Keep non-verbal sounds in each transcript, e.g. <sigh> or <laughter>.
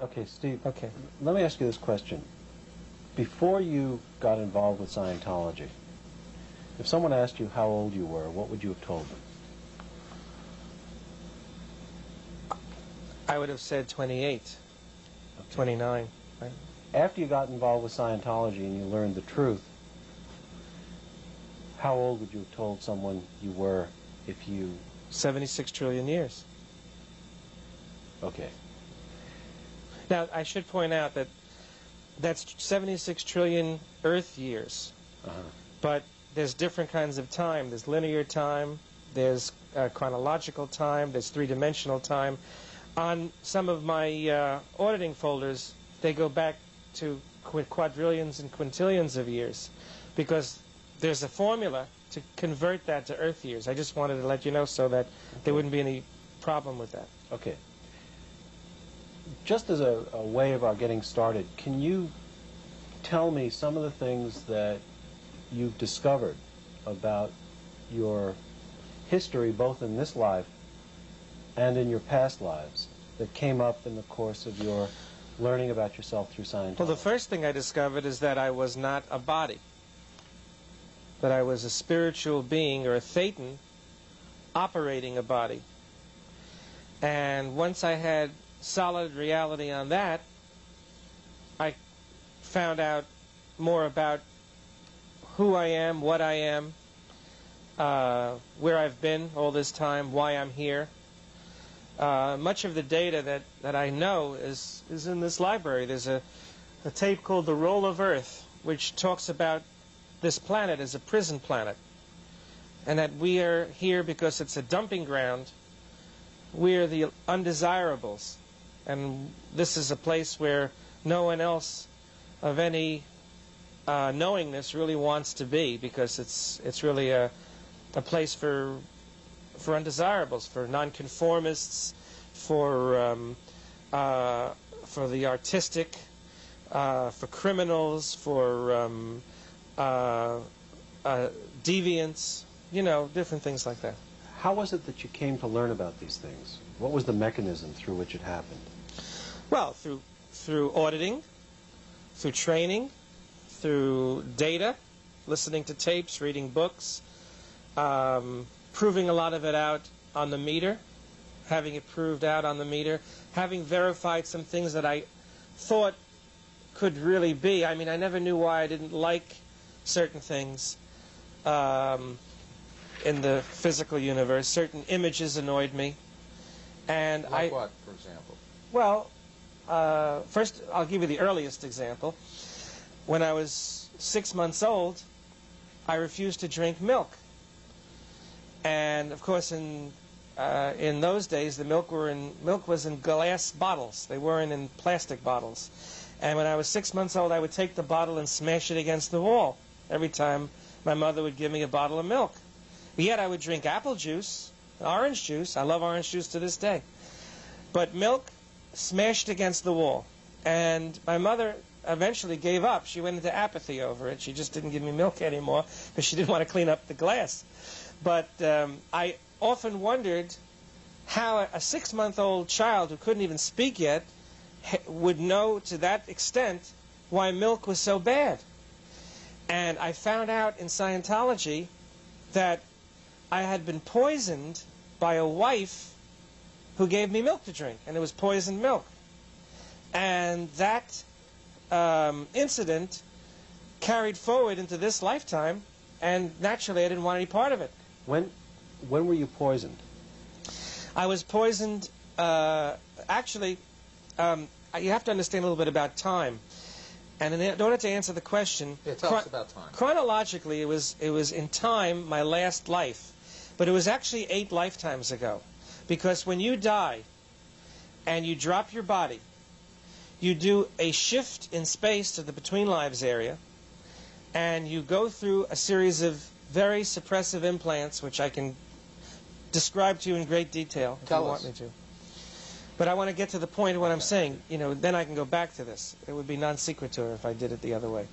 Okay, Steve. Okay. Let me ask you this question. Before you got involved with Scientology, if someone asked you how old you were, what would you have told them? I would have said 28, 29. Right? After you got involved with Scientology and you learned the truth, how old would you have told someone you were if you... 76 trillion years. Okay. Now, I should point out that that's 76 trillion Earth years. Uh-huh. But there's different kinds of time. There's linear time, there's uh, chronological time, there's three-dimensional time. On some of my uh, auditing folders, they go back to qu quadrillions and quintillions of years because there's a formula to convert that to Earth years. I just wanted to let you know so that there wouldn't be any problem with that. Okay. Just as a, a way of our getting started, can you tell me some of the things that you've discovered about your history, both in this life and in your past lives, that came up in the course of your learning about yourself through science? Well, the first thing I discovered is that I was not a body, that I was a spiritual being or a thetan operating a body. And once I had solid reality on that, I found out more about who I am, what I am, uh, where I've been all this time, why I'm here. Uh, much of the data that, that I know is, is in this library. There's a, a tape called The Role of Earth, which talks about this planet as a prison planet. And that we are here because it's a dumping ground. We're the undesirables. And this is a place where no one else of any uh, knowingness really wants to be because it's, it's really a, a place for for undesirables, for nonconformists, for um, uh, for the artistic, uh, for criminals, for um, uh, uh, deviants, you know, different things like that. How was it that you came to learn about these things? What was the mechanism through which it happened? Well, through through auditing, through training, through data, listening to tapes, reading books. Um, proving a lot of it out on the meter, having it proved out on the meter, having verified some things that I thought could really be. I mean, I never knew why I didn't like certain things um, in the physical universe. Certain images annoyed me. And like I, what, for example? well, uh, first I'll give you the earliest example. When I was six months old, I refused to drink milk. And of course, in uh, in those days, the milk were in milk was in glass bottles. They weren't in plastic bottles. And when I was six months old, I would take the bottle and smash it against the wall every time my mother would give me a bottle of milk. But yet I would drink apple juice, orange juice. I love orange juice to this day. But milk smashed against the wall. And my mother eventually gave up. She went into apathy over it. She just didn't give me milk anymore because she didn't want to clean up the glass. But um, I often wondered how a six-month-old child who couldn't even speak yet would know to that extent why milk was so bad. And I found out in Scientology that I had been poisoned by a wife who gave me milk to drink, and it was poisoned milk. And that um, incident carried forward into this lifetime, and naturally I didn't want any part of it. When, when were you poisoned? I was poisoned, uh, actually, um, you have to understand a little bit about time. And in order to answer the question, Yeah, tell us about time. chronologically, it was, it was in time my last life. But it was actually eight lifetimes ago. Because when you die and you drop your body, you do a shift in space to the between lives area, and you go through a series of very suppressive implants, which I can describe to you in great detail if Tell you us. want me to. But I want to get to the point of what I'm saying. You know, then I can go back to this. It would be non sequitur if I did it the other way.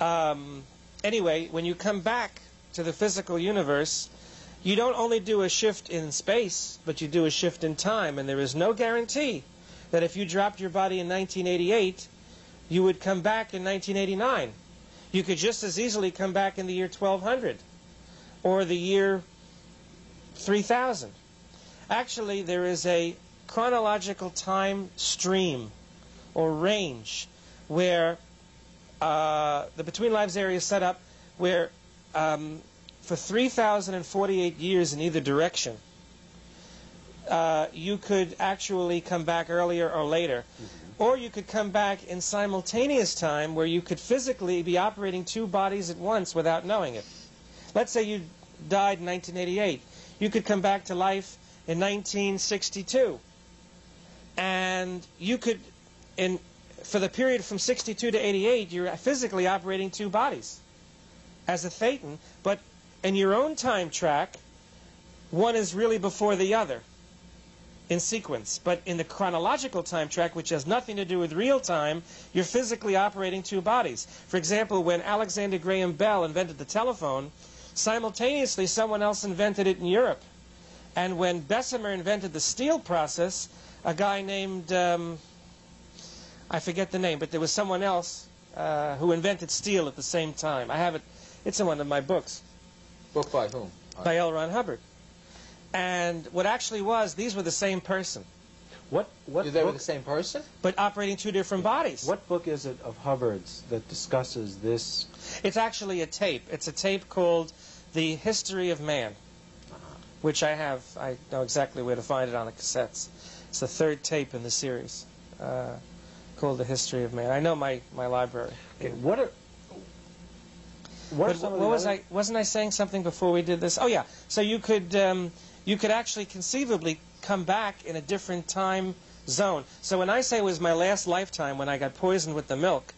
Um, anyway, when you come back to the physical universe, you don't only do a shift in space, but you do a shift in time, and there is no guarantee that if you dropped your body in 1988, you would come back in 1989. You could just as easily come back in the year 1200 or the year 3000. Actually, there is a chronological time stream or range where uh, the Between Lives area is set up where um, for 3,048 years in either direction, uh, you could actually come back earlier or later. Mm-hmm. Or you could come back in simultaneous time where you could physically be operating two bodies at once without knowing it. Let's say you died in 1988. You could come back to life in 1962. And you could, in, for the period from 62 to 88, you're physically operating two bodies as a thetan, but in your own time track, one is really before the other in sequence. But in the chronological time track, which has nothing to do with real time, you're physically operating two bodies. For example, when Alexander Graham Bell invented the telephone, simultaneously someone else invented it in Europe. And when Bessemer invented the steel process, a guy named, um, I forget the name, but there was someone else uh, who invented steel at the same time. I have it, it's in one of my books. Book by whom? By L. Ron Hubbard. And what actually was, these were the same person. What what They were book, the same person? but operating two different bodies. what book is it of Hubbard's that discusses this? It's actually a tape. It's a tape called The History of Man, which I have. I know exactly where to find it on the cassettes. It's the third tape in the series uh, called The History of Man. I know my, my library. Okay, what are what, what was other- I? Wasn't I saying something before we did this? Oh yeah. So you could um, you could actually conceivably come back in a different time zone. So when I say it was my last lifetime when I got poisoned with the milk,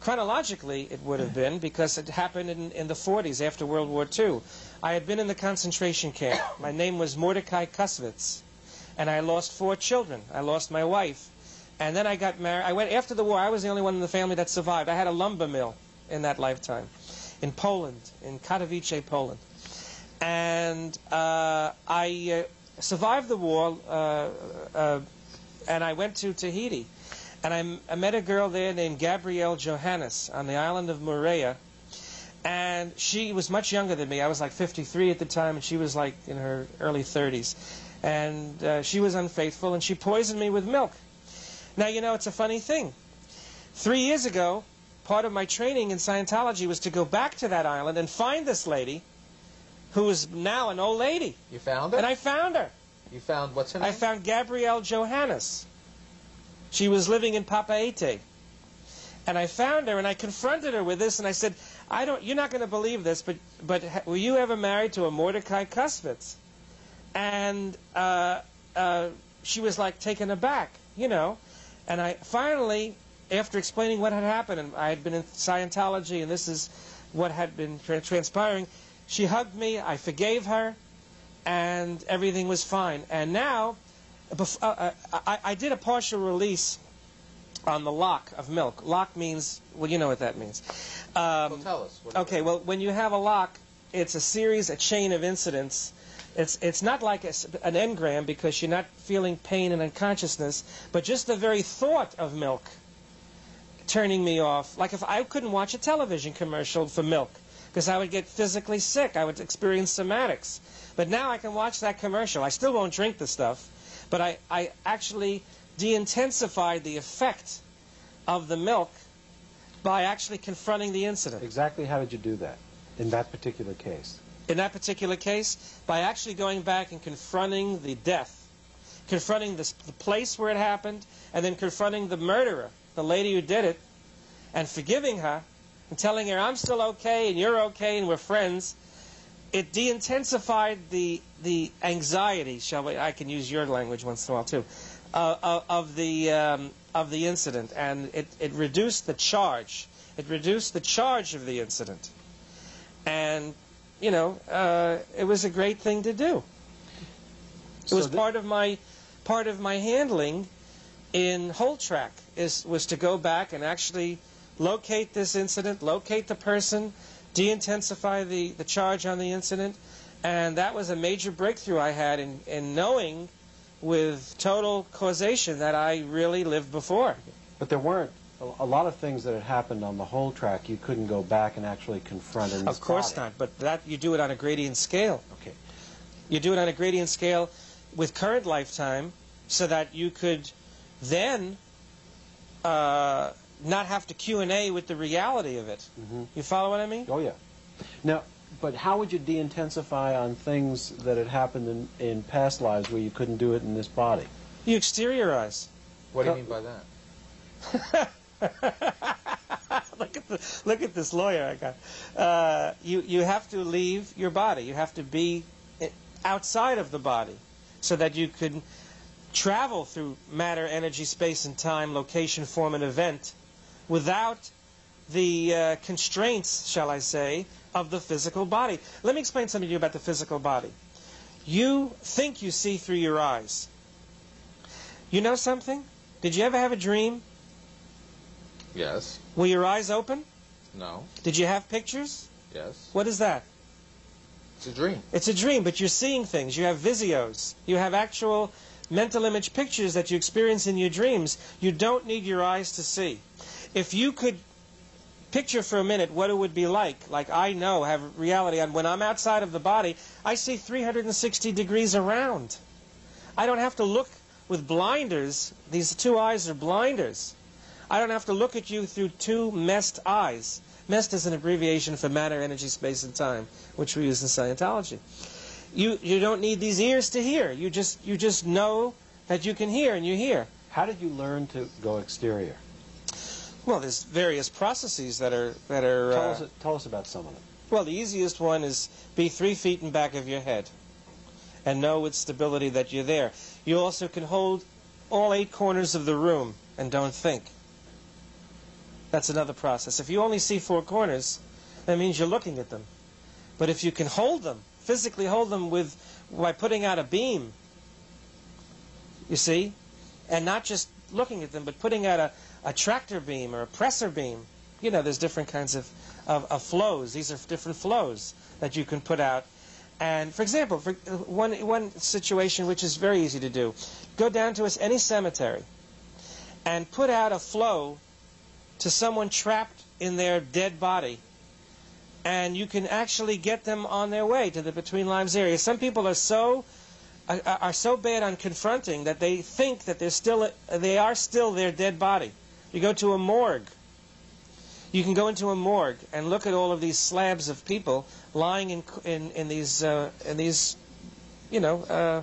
chronologically it would have been because it happened in, in the 40s after World War II. I had been in the concentration camp. <coughs> My name was Mordecai Kusvitz, and I lost four children. I lost my wife, and then I got married. I went after the war. I was the only one in the family that survived. I had a lumber mill in that lifetime in Poland, in Katowice, Poland. And uh, I uh, survived the war, uh, uh, and I went to Tahiti. And I met a girl there named Gabrielle Johannes on the island of Moorea. And she was much younger than me. I was like 53 at the time, and she was like in her early 30s. And uh, she was unfaithful, and she poisoned me with milk. Now, you know, it's a funny thing. Three years ago, part of my training in Scientology was to go back to that island and find this lady who is now an old lady. You found her? And I found her. you found what's her name? I found Gabrielle Johannes. She was living in Papeete. And I found her and I confronted her with this and I said, I don't, you're not going to believe this, but, but were you ever married to a Mordecai Kusvitz? And uh, uh, she was like taken aback, you know. And I finally, after explaining what had happened, and I had been in Scientology and this is what had been tra- transpiring, she hugged me, I forgave her, and everything was fine. And now, uh, uh, I, I did a partial release on the lock of milk. Lock means, well, you know what that means. Um, well, tell us. What- Okay, well, when you have a lock, it's a series, a chain of incidents. It's, it's not like a an engram because you're not feeling pain and unconsciousness, but just the very thought of milk turning me off. Like if I couldn't watch a television commercial for milk because I would get physically sick, I would experience somatics. But now I can watch that commercial. I still won't drink the stuff, but I, I actually de-intensified the effect of the milk by actually confronting the incident. Exactly how did you do that in that particular case? in that particular case by actually going back and confronting the death, confronting the, the place where it happened, and then confronting the murderer, the lady who did it, and forgiving her and telling her, I'm still okay and you're okay and we're friends. It de intensified the, the anxiety, shall we? I can use your language once in a while too, uh, of, of, the, um, of the incident, and it, it reduced the charge. It reduced the charge of the incident. And you know, uh, it was a great thing to do. It was So part of my part of my handling in whole track is was to go back and actually locate this incident, locate the person, de-intensify the, the charge on the incident, and that was a major breakthrough I had in, in knowing with total causation that I really lived before. But there weren't a, lot of things that had happened on the whole track you couldn't go back and actually confront Of course not, but that you do it on a gradient scale. Okay. You do it on a gradient scale with current lifetime so that you could then uh, not have to Q&A with the reality of it. Mhm. You follow what I mean? Oh, yeah. Now, but how would you de-intensify on things that had happened in, in past lives where you couldn't do it in this body? You exteriorize. What do you mean by that? <laughs> look at the, look at this lawyer I got. Uh, you you have to leave your body. You have to be outside of the body, so that you can travel through matter, energy, space, and time, location, form, and event, without the uh, constraints, shall I say, of the physical body. Let me explain something to you about the physical body. You think you see through your eyes. You know something? Did you ever have a dream? Yes. Were your eyes open? No. Did you have pictures? Yes. What is that? It's a dream. It's a dream, but you're seeing things. You have visios. You have actual mental image pictures that you experience in your dreams. You don't need your eyes to see. If you could picture for a minute what it would be like, like I know, have reality and when I'm outside of the body, I see 360 degrees around. I don't have to look with blinders. These two eyes are blinders. I don't have to look at you through two MEST eyes. MEST is an abbreviation for matter, energy, space, and time, which we use in Scientology. You you don't need these ears to hear. You just you just know that you can hear and you hear. How did you learn to go exterior? Well, there's various processes that are that are. Tell, uh, us, tell us about some of them. well, the easiest one is be three feet in back of your head, and know with stability that you're there. You also can hold all eight corners of the room and don't think. That's another process. If you only see four corners, that means you're looking at them. But if you can hold them, physically hold them with by putting out a beam, you see, and not just looking at them, but putting out a, a tractor beam or a presser beam. You know, there's different kinds of, of, of flows. These are different flows that you can put out. And for example, for uh, one, one situation which is very easy to do, go down to any cemetery and put out a flow to someone trapped in their dead body. And you can actually get them on their way to the between lives area. Some people are so are so bad on confronting that they think that they're still they are still their dead body. You go to a morgue. You can go into a morgue and look at all of these slabs of people lying in in, in these uh, in these you know uh,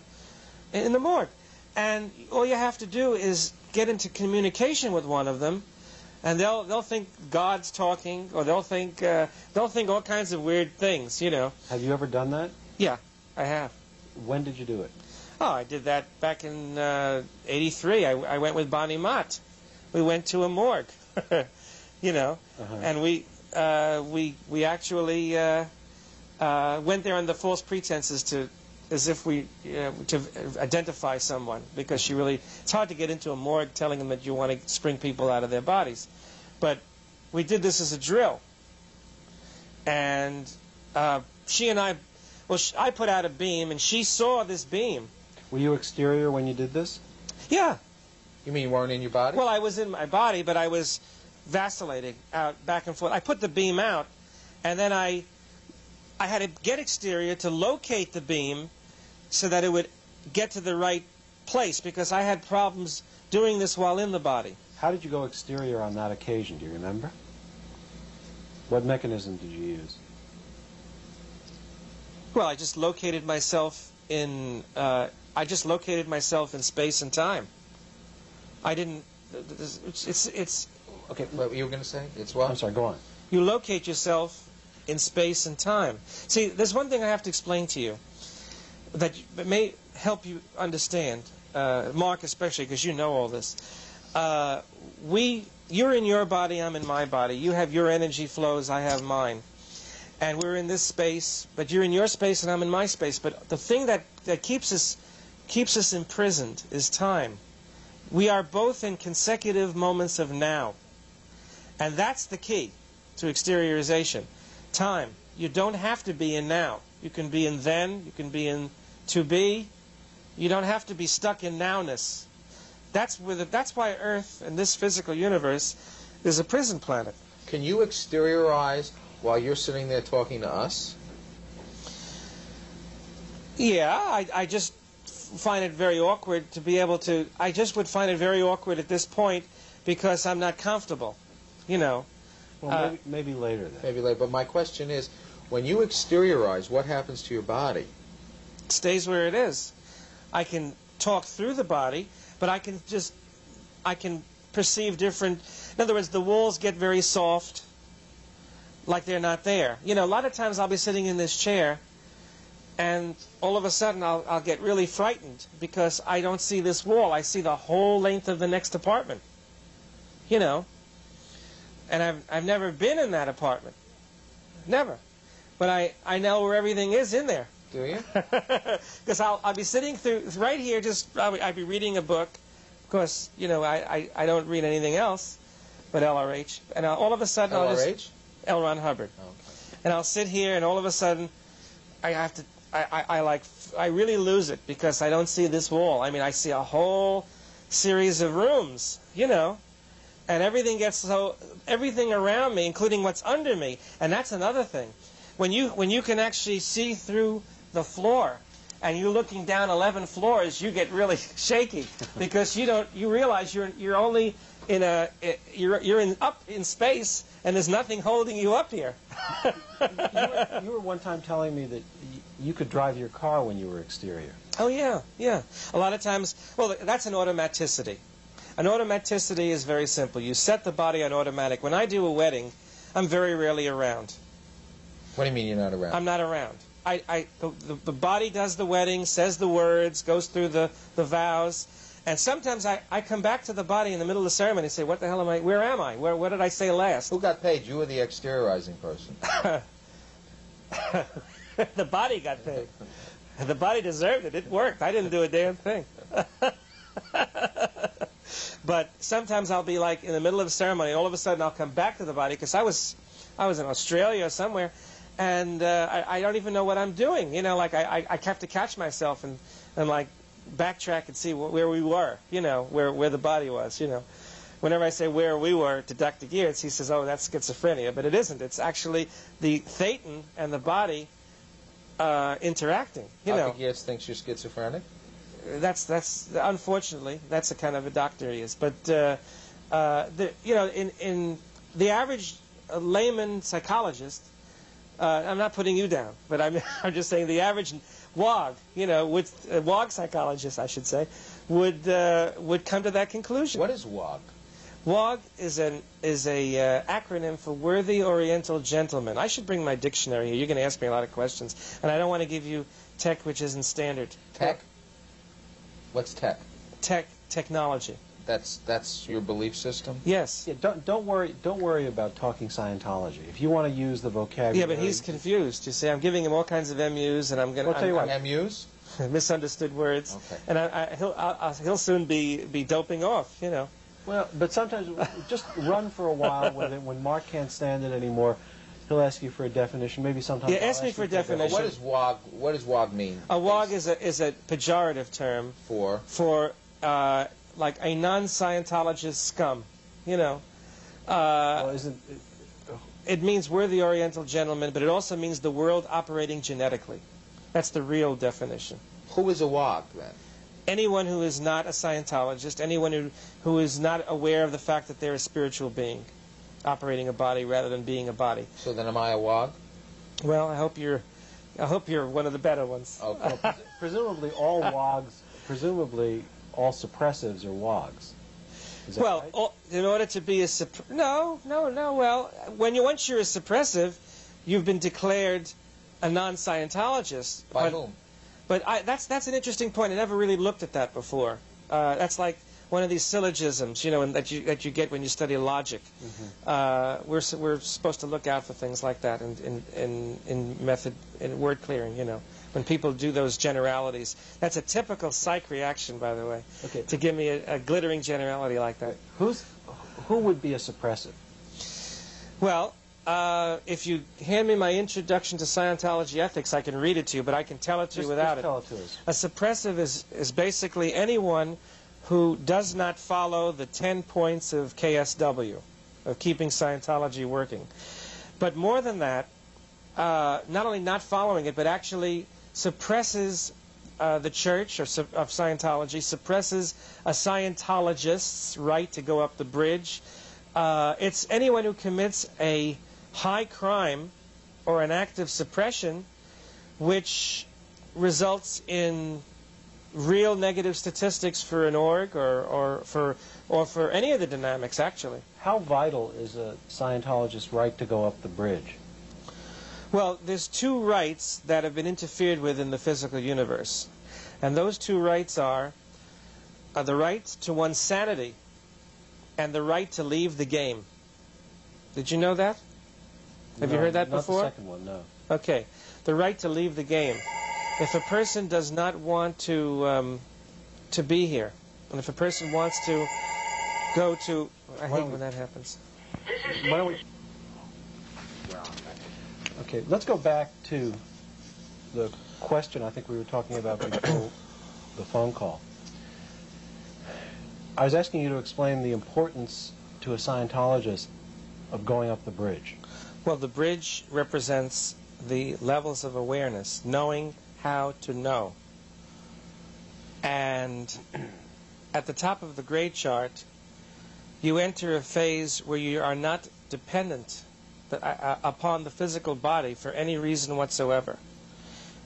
in the morgue, and all you have to do is get into communication with one of them, and they'll they'll think God's talking, or they'll think uh, they'll think all kinds of weird things. You know. Have you ever done that? Yeah, I have. When did you do it? Oh, I did that back in uh, '83. I, I went with Bonnie Mott. We went to a morgue, <laughs> you know, Uh-huh. and we uh, we we actually uh, uh, went there under false pretenses to, as if we uh, to identify someone because she really. It's hard to get into a morgue telling them that you want to spring people out of their bodies, but we did this as a drill, and uh, she and I. Well, sh- I put out a beam, and she saw this beam. Were you exterior when you did this? Yeah. You mean you weren't in your body? Well, I was in my body, but I was vacillating out back and forth. I put the beam out, and then I, I had to get exterior to locate the beam, so that it would get to the right place because I had problems doing this while in the body. How did you go exterior on that occasion? Do you remember? What mechanism did you use? Well, I just located myself in. Uh, I just located myself in space and time. I didn't. It's it's, it's Okay, What were you were going to say? It's what? I'm sorry, go on. you locate yourself in space and time. See, there's one thing I have to explain to you that may help you understand, uh, Mark especially, because you know all this. Uh, we, you're in your body, I'm in my body. You have your energy flows, I have mine, and we're in this space. But you're in your space, and I'm in my space. But the thing that that keeps us keeps us imprisoned is time. We are both in consecutive moments of now. And that's the key to exteriorization. Time. You don't have to be in now. You can be in then, you can be in to be, You don't have to be stuck in nowness. That's where the, that's why Earth and this physical universe is a prison planet. Can you exteriorize while you're sitting there talking to us? Yeah, I, I just find it very awkward to be able to. I just would find it very awkward at this point because I'm not comfortable. You know. Well, Uh, maybe, maybe later then. Maybe later. But my question is, when you exteriorize, what happens to your body? Stays where it is. I can talk through the body, but I can just. I can perceive different. In other words, the walls get very soft, like they're not there. You know, a lot of times I'll be sitting in this chair, and all of a sudden I'll, I'll get really frightened because I don't see this wall. I see the whole length of the next apartment. You know. And I've, I've never been in that apartment. Never. But I, I know where everything is in there. Do you? <laughs> Because I'll, I'll be sitting through right here, just I'll be, I'll be reading a book. Of course, you know, I, I, I don't read anything else but LRH. And I'll, all of a sudden I'll just L. Ron Hubbard. Oh, okay. And I'll sit here, and all of a sudden, I have to, I, I, I like, I really lose it because I don't see this wall. I mean, I see a whole series of rooms, you know, and everything gets so, everything around me, including what's under me, and that's another thing. When you, when you can actually see through the floor, and you're looking down 11 floors, you get really <laughs> shaky <laughs> because you don't, you realize you're, you're only in a, eh, you're, you're in, up in space, and there's nothing holding you up here. you, were, you were one time telling me that you could drive your car when you were exterior. Oh yeah, yeah. A lot of times, well, that's an automaticity. An automaticity is very simple. You set the body on automatic. When I do a wedding, I'm very rarely around. What do you mean you're not around? I'm not around. I, I the, the, the body does the wedding, says the words, goes through the, the vows, and sometimes I, I come back to the body in the middle of the ceremony and say, what the hell am I, where am I? Where, what did I say last? Who got paid? You or the exteriorizing person? <laughs> the body got paid. The body deserved it. It worked. I didn't do a damn thing. <laughs> but sometimes I'll be like in the middle of a ceremony, all of a sudden I'll come back to the body because I was, I was in Australia or somewhere, and uh, I, I don't even know what I'm doing. You know, like I, I, I have to catch myself and, and like backtrack and see wh- where we were. You know, where where the body was. You know. Whenever I say where we were to Dr. Geertz, he says, "Oh, that's schizophrenia," but it isn't. It's actually the thetan and the body uh, interacting. You know, Dr. Geertz thinks you're schizophrenic? that's that's unfortunately that's the kind of a doctor he is. But uh, uh, the, you know, in in the average uh, layman psychologist, uh, I'm not putting you down, but I'm <laughs> I'm just saying the average WOG, you know, would uh, WOG psychologist, I should say, would uh, would come to that conclusion. What is WOG? WOG is an is a uh, acronym for Worthy Oriental Gentleman. I should bring my dictionary here. You're going to ask me a lot of questions, and I don't want to give you tech which isn't standard. Tech? What's tech? Tech technology. That's that's your belief system? Yes. Yeah, don't don't worry don't worry about talking Scientology. If you want to use the vocabulary, Yeah, but he's confused. You see, I'm giving him all kinds of MUs, and I'm going Well, I'll tell you what. MUs? to <laughs> misunderstood words, Okay. and I, I, he'll I'll, I'll, he'll soon be be doping off. You know. Well, but sometimes just run for a while when it, when Mark can't stand it anymore. He'll ask you for a definition. Maybe sometimes. Yeah, I'll ask me for a a definition. What does WOG what does WOG mean? A WOG is a is a pejorative term for for uh, like a non-Scientologist scum. You know. Well, Uh, isn't it means worthy Oriental gentleman, but it also means the world operating genetically. That's the real definition. who is a WOG then? anyone who is not a Scientologist, anyone who, who is not aware of the fact that they're a spiritual being operating a body rather than being a body. So then am I a WOG? Well, I hope you're I hope you're one of the better ones. Okay. presumably all WOGs, presumably all suppressives are WOGs. Well, right? all, in order to be a supp- no, no, no. Well, when you once you're a suppressive, you've been declared a non-Scientologist. By but, whom? But I, that's that's an interesting point. I never really looked at that before. Uh, that's like one of these syllogisms, you know, and that you that you get when you study logic. Uh, we're we're supposed to look out for things like that in in in, in method in word clearing, you know. When people do those generalities, that's a typical psych reaction, by the way. Okay. To give me a, a glittering generality like that. Who's who would be a suppressive? Well, uh, if you hand me my introduction to Scientology ethics, I can read it to you, but I can tell it to Just, you without just it. tell it to us. A suppressive is, is basically anyone who does not follow the 10 points of KSW, of keeping Scientology working. But more than that, uh, not only not following it, but actually suppresses uh, the church su- of Scientology, suppresses a Scientologist's right to go up the bridge. Uh, it's anyone who commits a high crime or an act of suppression which results in real negative statistics for an org or, or for or for any of the dynamics actually. How vital is a Scientologist's right to go up the bridge? Well, there's two rights that have been interfered with in the physical universe. And those two rights are, are the right to one's sanity and the right to leave the game. Did you know that? Have you heard that not before? the second one, no. Okay, the right to leave the game. If a person does not want to um, to be here, and if a person wants to go to, I hate when that happens. Why don't we... Okay, let's go back to the question I think we were talking about before the phone call. I was asking you to explain the importance to a Scientologist of going up the bridge. Well, the bridge represents the levels of awareness, knowing how to know. And at the top of the grade chart, you enter a phase where you are not dependent th- uh, uh, upon the physical body for any reason whatsoever.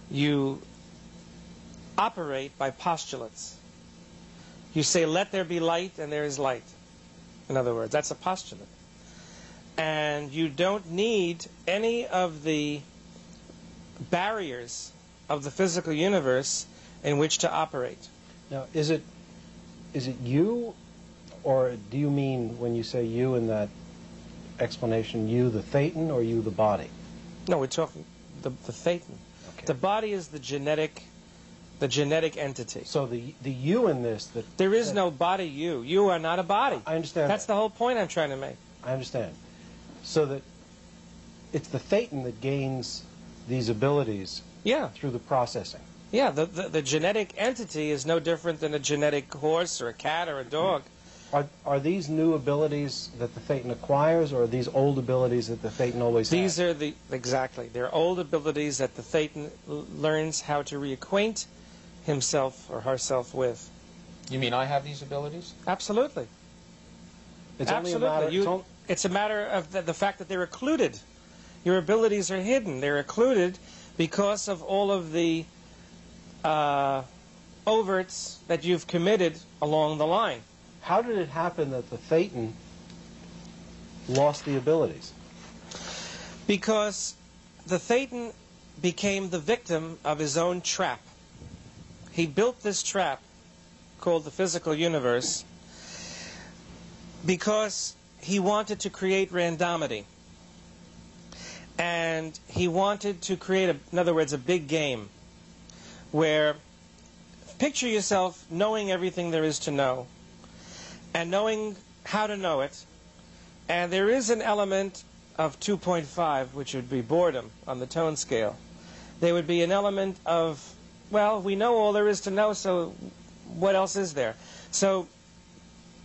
You operate by postulates. You say, let there be light, and there is light. In other words, that's a postulate and you don't need any of the barriers of the physical universe in which to operate. Now, is it is it you, or do you mean when you say you in that explanation, you the Thetan or you the body? No, we're talking the, the Thetan. Okay. The body is the genetic, the genetic entity. So the the you in this that There is no body you. You are not a body. I understand. That's that. the whole point I'm trying to make. I understand. So that it's the Thetan that gains these abilities Yeah, through the processing. yeah. The, the, the genetic entity is no different than a genetic horse or a cat or a dog. Are, are these new abilities that the Thetan acquires, or are these old abilities that the Thetan always has These had? are the exactly. They're old abilities that the Thetan learns how to reacquaint himself or herself with. You mean I have these abilities? Absolutely, It's absolutely. only a matter. You- it's it's a matter of the, the fact that they're occluded. Your abilities are hidden. They're occluded because of all of the uh, overts that you've committed along the line. How did it happen that the Thetan lost the abilities? Because the Thetan became the victim of his own trap. He built this trap called the physical universe because he wanted to create randomity. And he wanted to create, a, in other words, a big game where picture yourself knowing everything there is to know and knowing how to know it. And there is an element of 2.5, which would be boredom on the tone scale. There would be an element of, well, we know all there is to know, so what else is there? So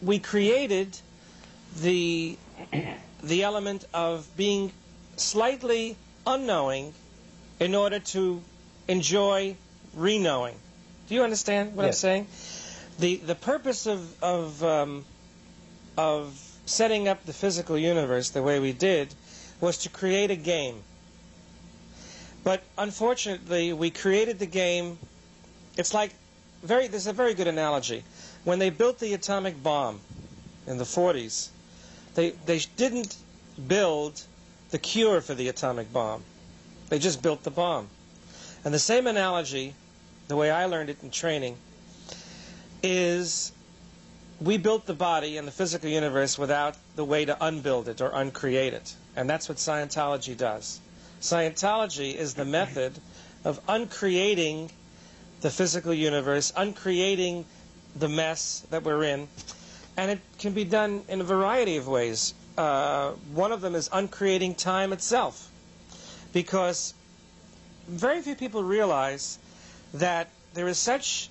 we created the, the element of being slightly unknowing in order to enjoy re-knowing. Do you understand what I'm saying? The, the purpose of, of, um, of setting up the physical universe the way we did was to create a game. But unfortunately, we created the game. It's like very. There's a very good analogy. When they built the atomic bomb in the 40s, they they didn't build the cure for the atomic bomb. They just built the bomb. And the same analogy, the way I learned it in training, is we built the body and the physical universe without the way to unbuild it or uncreate it. And that's what Scientology does. Scientology is the method of uncreating the physical universe, uncreating the mess that we're in. And it can be done in a variety of ways. uh, one of them is uncreating time itself. Because very few people realize that there is such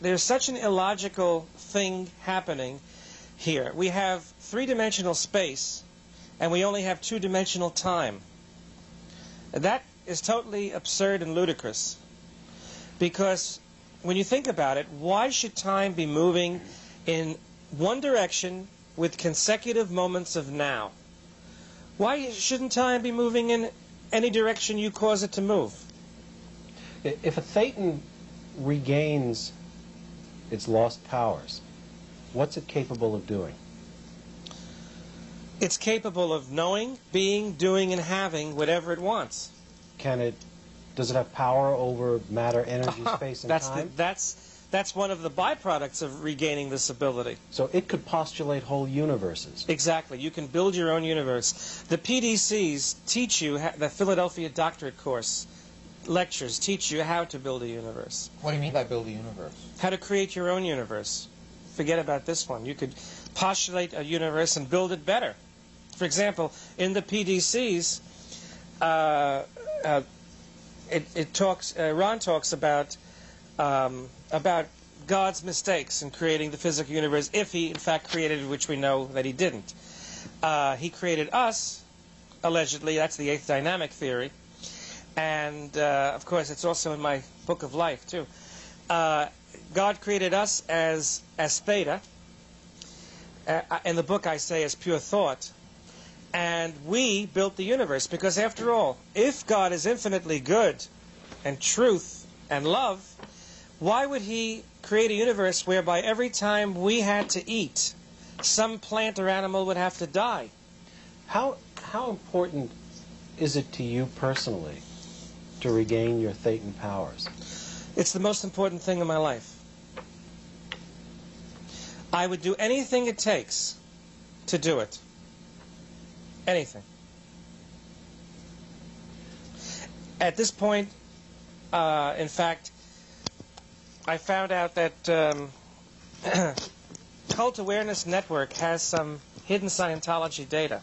there's such an illogical thing happening here. We have three-dimensional space, and we only have two-dimensional time. That is totally absurd and ludicrous. Because when you think about it, why should time be moving in one direction with consecutive moments of now? Why shouldn't time be moving in any direction you cause it to move? If a Thetan regains its lost powers, what's it capable of doing? It's capable of knowing, being, doing, and having whatever it wants. Can it? Does it have power over matter, energy, <laughs> space, and that's time? The, that's that's one of the byproducts of regaining this ability. So it could postulate whole universes. Exactly. You can build your own universe. The PDCs teach you, the Philadelphia Doctorate course lectures teach you how to build a universe, What do you mean by build a universe? how to create your own universe. Forget about this one. You could postulate a universe and build it better. For example, in the PDCs, uh, uh, it, it talks. Uh, Ron talks about um, about God's mistakes in creating the physical universe, if He in fact created it, which we know that He didn't. Uh, he created us, allegedly. That's the eighth dynamic theory, and uh, of course, it's also in my book of life too. Uh, God created us as as theta. Uh, in the book, I say as pure thought and we built the universe because after all if god is infinitely good and truth and love why would he create a universe whereby every time we had to eat some plant or animal would have to die How how important is it to you personally to regain your Thetan powers? it's the most important thing in my life. I would do anything it takes to do it. Anything. At this point uh, in fact i found out that um, <clears throat> cult awareness network has some hidden scientology data.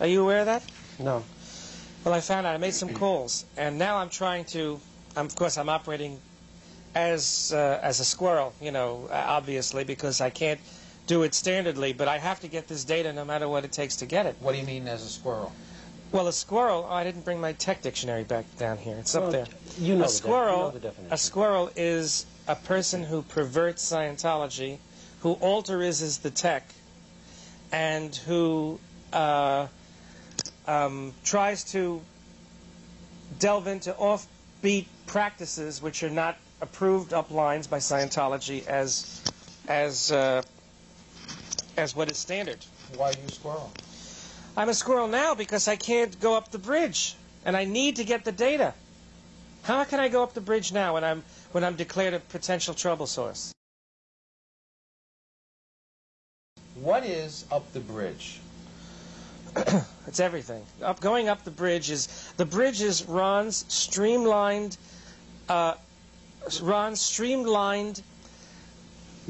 Are you aware of that? No. Well, I found out. I made some calls, and now I'm trying to. I'm, of course, I'm operating as uh, as a squirrel, you know, uh, obviously, because I can't do it standardly. But I have to get this data, no matter what it takes to get it. What do you mean as a squirrel? Well, a squirrel. Oh, I didn't bring my tech dictionary back down here. It's Well, up there. You know, a the, de- you squirrel. know the definition. a squirrel is a person who perverts Scientology, who alteres the tech, and who uh, um, tries to delve into offbeat practices which are not approved up lines by Scientology as as uh, as what is standard. Why are you a squirrel? I'm a squirrel now because I can't go up the bridge, and I need to get the data. How can I go up the bridge now when I'm when I'm declared a potential trouble source? What is up the bridge? <coughs> It's everything. Up going up the bridge is the bridge is Ron's streamlined, uh, Ron's streamlined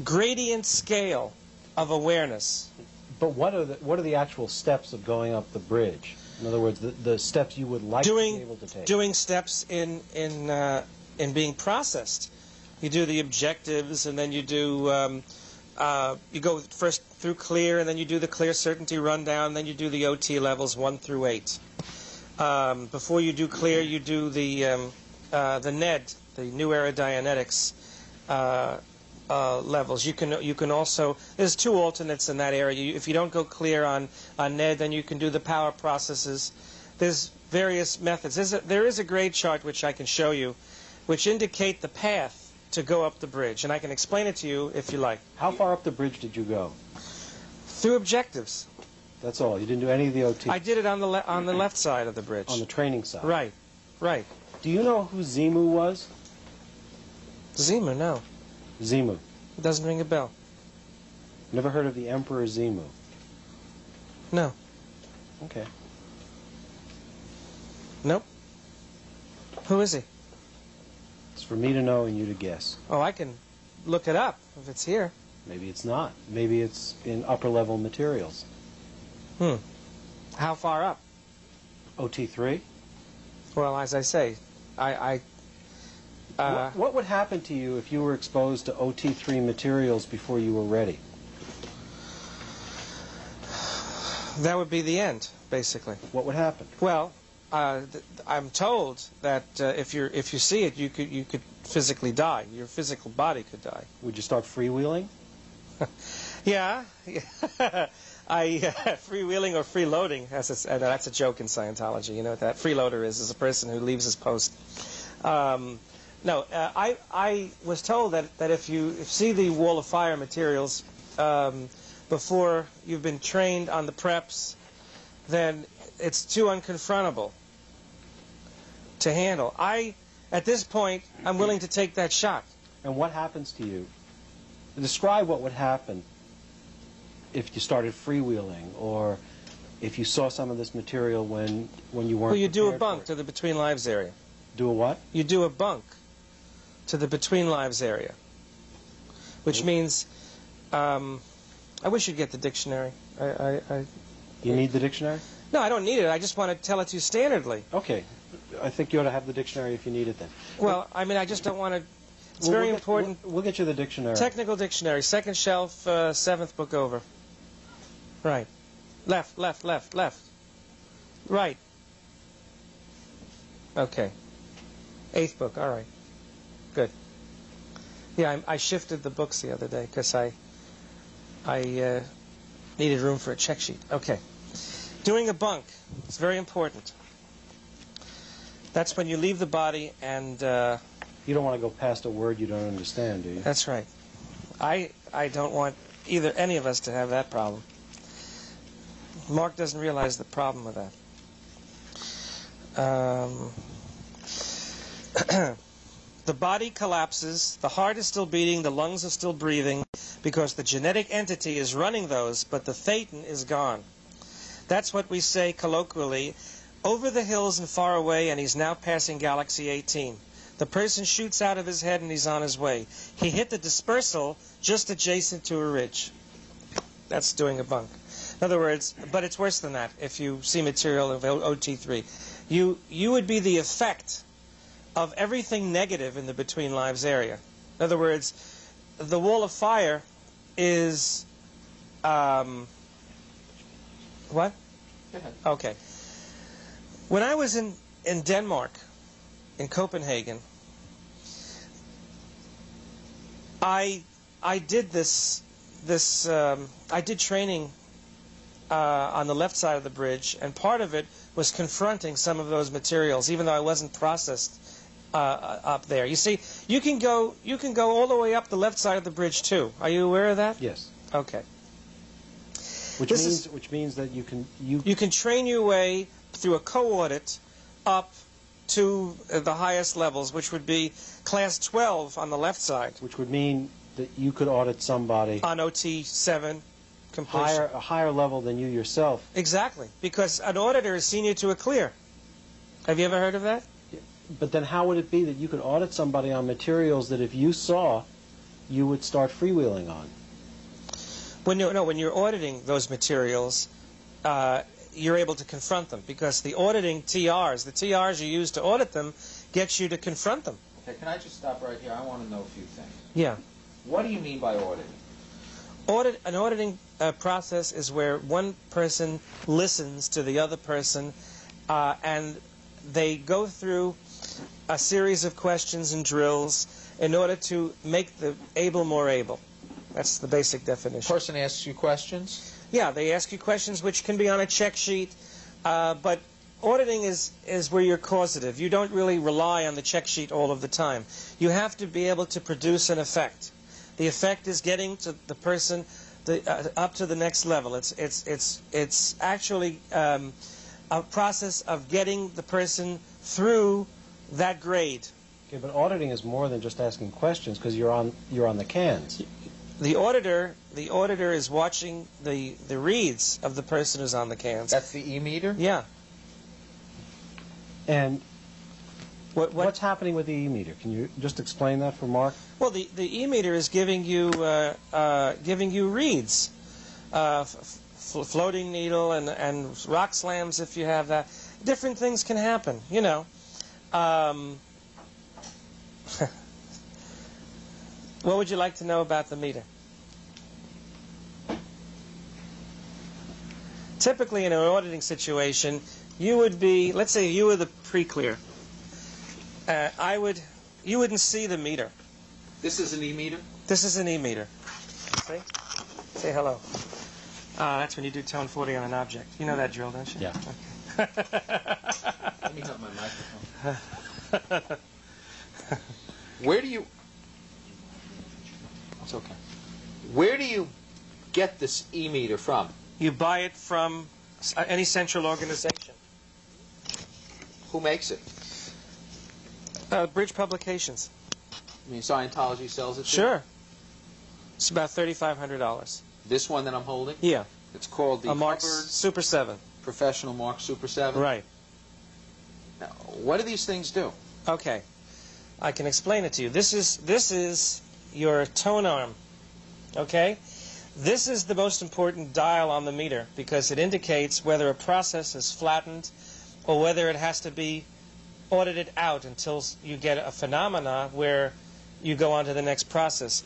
gradient scale of awareness. But what are the what are the actual steps of going up the bridge? In other words, the, the steps you would like to be doing able to take. doing steps in in uh, in being processed. You do the objectives, and then you do um, uh, you go first through clear, and then you do the clear certainty rundown. Then you do the OT levels one through eight. Um, before you do clear, you do the um, uh, the NED, the New Era Dianetics. Uh, uh, levels. You can you can also there's two alternates in that area. You, if you don't go clear on on NED, then you can do the power processes. There's various methods. There's a, there is a grade chart which I can show you, which indicate the path to go up the bridge, and I can explain it to you if you like. How far up the bridge did you go? Through objectives. That's all. You didn't do any of the OT I did it on the le- on the left side of the bridge. on the training side. right, right. Do you know who Xemu was? Zima, no, Xemu. it doesn't ring a bell. Never heard of the Emperor Xemu. No, Okay. nope. Who is he? For me to know and you to guess. Oh, I can look it up if it's here. Maybe it's not. Maybe it's in upper level materials. Hmm. How far up? OT3? Well, as I say, I, I uh, what, what would happen to you if you were exposed to OT3 materials before you were ready? that would be the end, basically. What would happen? Well, uh, I'm told that uh, if you if you see it, you could you could physically die. Your physical body could die. Would you start freewheeling? <laughs> Yeah, <laughs> I uh, freewheeling or freeloading. That's a, uh, that's a joke in Scientology. You know what that freeloader is? Is a person who leaves his post. Um, no, uh, I I was told that that if you if see the wall of fire materials um, before you've been trained on the preps, then it's too unconfrontable to handle. I at this point I'm willing to take that shot. And what happens to you? Describe what would happen if you started freewheeling or if you saw some of this material when when you weren't Well, you do a bunk to the between lives area. Do a what? you do a bunk to the between lives area, which means um, I wish you'd get the dictionary. I, I, I, You need the dictionary? no, I don't need it. I just want to tell it to you standardly. Okay. I think you ought to have the dictionary if you need it then. Well, I mean, I just don't want to. It's Well, very we'll get- important. We'll, we'll get you the dictionary. Technical dictionary, second shelf, uh, seventh book over. Right. Left, left, left, left. Right. Okay. Eighth book, all right. Good. Yeah, I, I shifted the books the other day because I, I uh, needed room for a check sheet. Okay. Doing a bunk. It's very important. That's when you leave the body and. Uh, You don't want to go past a word you don't understand, do you? that's right. I I don't want either any of us to have that problem. Mark doesn't realize the problem with that. Um, <clears throat> the body collapses, the heart is still beating, the lungs are still breathing, because the genetic entity is running those, but the thetan is gone. That's what we say colloquially, over the hills and far away, and he's now passing Galaxy 18. The person shoots out of his head and he's on his way. He hit the dispersal just adjacent to a ridge. That's doing a bunk. In other words, but it's worse than that if you see material of OT3. You, you would be the effect of everything negative in the between lives area. In other words, the wall of fire is. Um, what? Okay. When I was in, in Denmark, in Copenhagen, I I did this this um, I did training uh, on the left side of the bridge, and part of it was confronting some of those materials, even though I wasn't processed uh, up there. You see, you can go you can go all the way up the left side of the bridge too. Are you aware of that? Yes. Okay. Which This means is- which means that you can you You can train your way through a co-audit up to the highest levels, which would be class 12 on the left side which would mean that you could audit somebody on OT 7 completion. higher a higher level than you yourself. Exactly, because an auditor is senior to a clear. Have you ever heard of that? But then how would it be that you could audit somebody on materials that if you saw, you would start freewheeling on? When you're, no, when you're auditing those materials, uh, you're able to confront them because the auditing TRs, the TRs you use to audit them, gets you to confront them. Okay, can I just stop right here? I want to know a few things. Yeah. What do you mean by auditing? Audit, an auditing uh, process is where one person listens to the other person uh, and they go through a series of questions and drills in order to make the able more able. That's the basic definition. Person asks you questions. Yeah, they ask you questions which can be on a check sheet, uh, but auditing is, is where you're causative. You don't really rely on the check sheet all of the time. You have to be able to produce an effect. The effect is getting to the person the, uh, up to the next level. It's, it's, it's, it's actually um, a process of getting the person through that grade. Okay, but auditing is more than just asking questions because you're on you're on the cans. The auditor, the auditor is watching the, the reads of the person who's on the cans. That's the e-meter? yeah. And What, what, what's happening with the e-meter? Can you just explain that for Mark? Well, the, the e-meter is giving you uh, uh, giving you reads uh, f- floating needle and, and rock slams if you have that. Different things can happen, you know. Um, <laughs> what would you like to know about the meter? Typically, in an auditing situation, you would be, let's say you were the pre-clear. Uh, I would, you wouldn't see the meter. This is an e-meter? This is an e-meter. See? Say hello. Uh, that's when you do tone 40 on an object. You know that drill, don't you? Yeah. Let me have my microphone. Where do you... It's okay. Where do you get this e-meter from? You buy it from any central organization. Who makes it? Uh, Bridge Publications. I mean, Scientology sells it? Sure. It's about $3,500. This one that I'm holding? Yeah. It's called the a Mark Hubbard Super 7. Professional Mark Super 7? Right. Now, what do these things do? Okay. I can explain it to you. This is this is your tone arm. Okay? This is the most important dial on the meter because it indicates whether a process is flattened or whether it has to be audited out until you get a phenomena where you go on to the next process.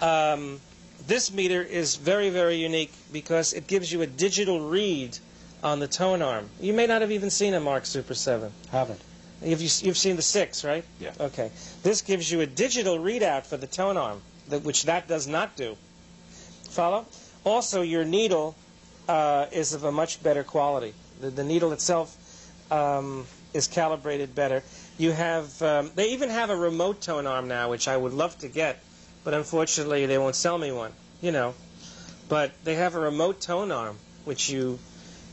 Um, this meter is very, very unique because it gives you a digital read on the tone arm. You may not have even seen a Mark Super 7. Haven't. You've, you've seen the six, right? Yeah. Okay. This gives you a digital readout for the tone arm, that, which that does not do. Follow? Also, your needle uh, is of a much better quality. The, the needle itself um, is calibrated better. You have, um, they even have a remote tone arm now, which I would love to get, but unfortunately they won't sell me one. You know, but they have a remote tone arm, which you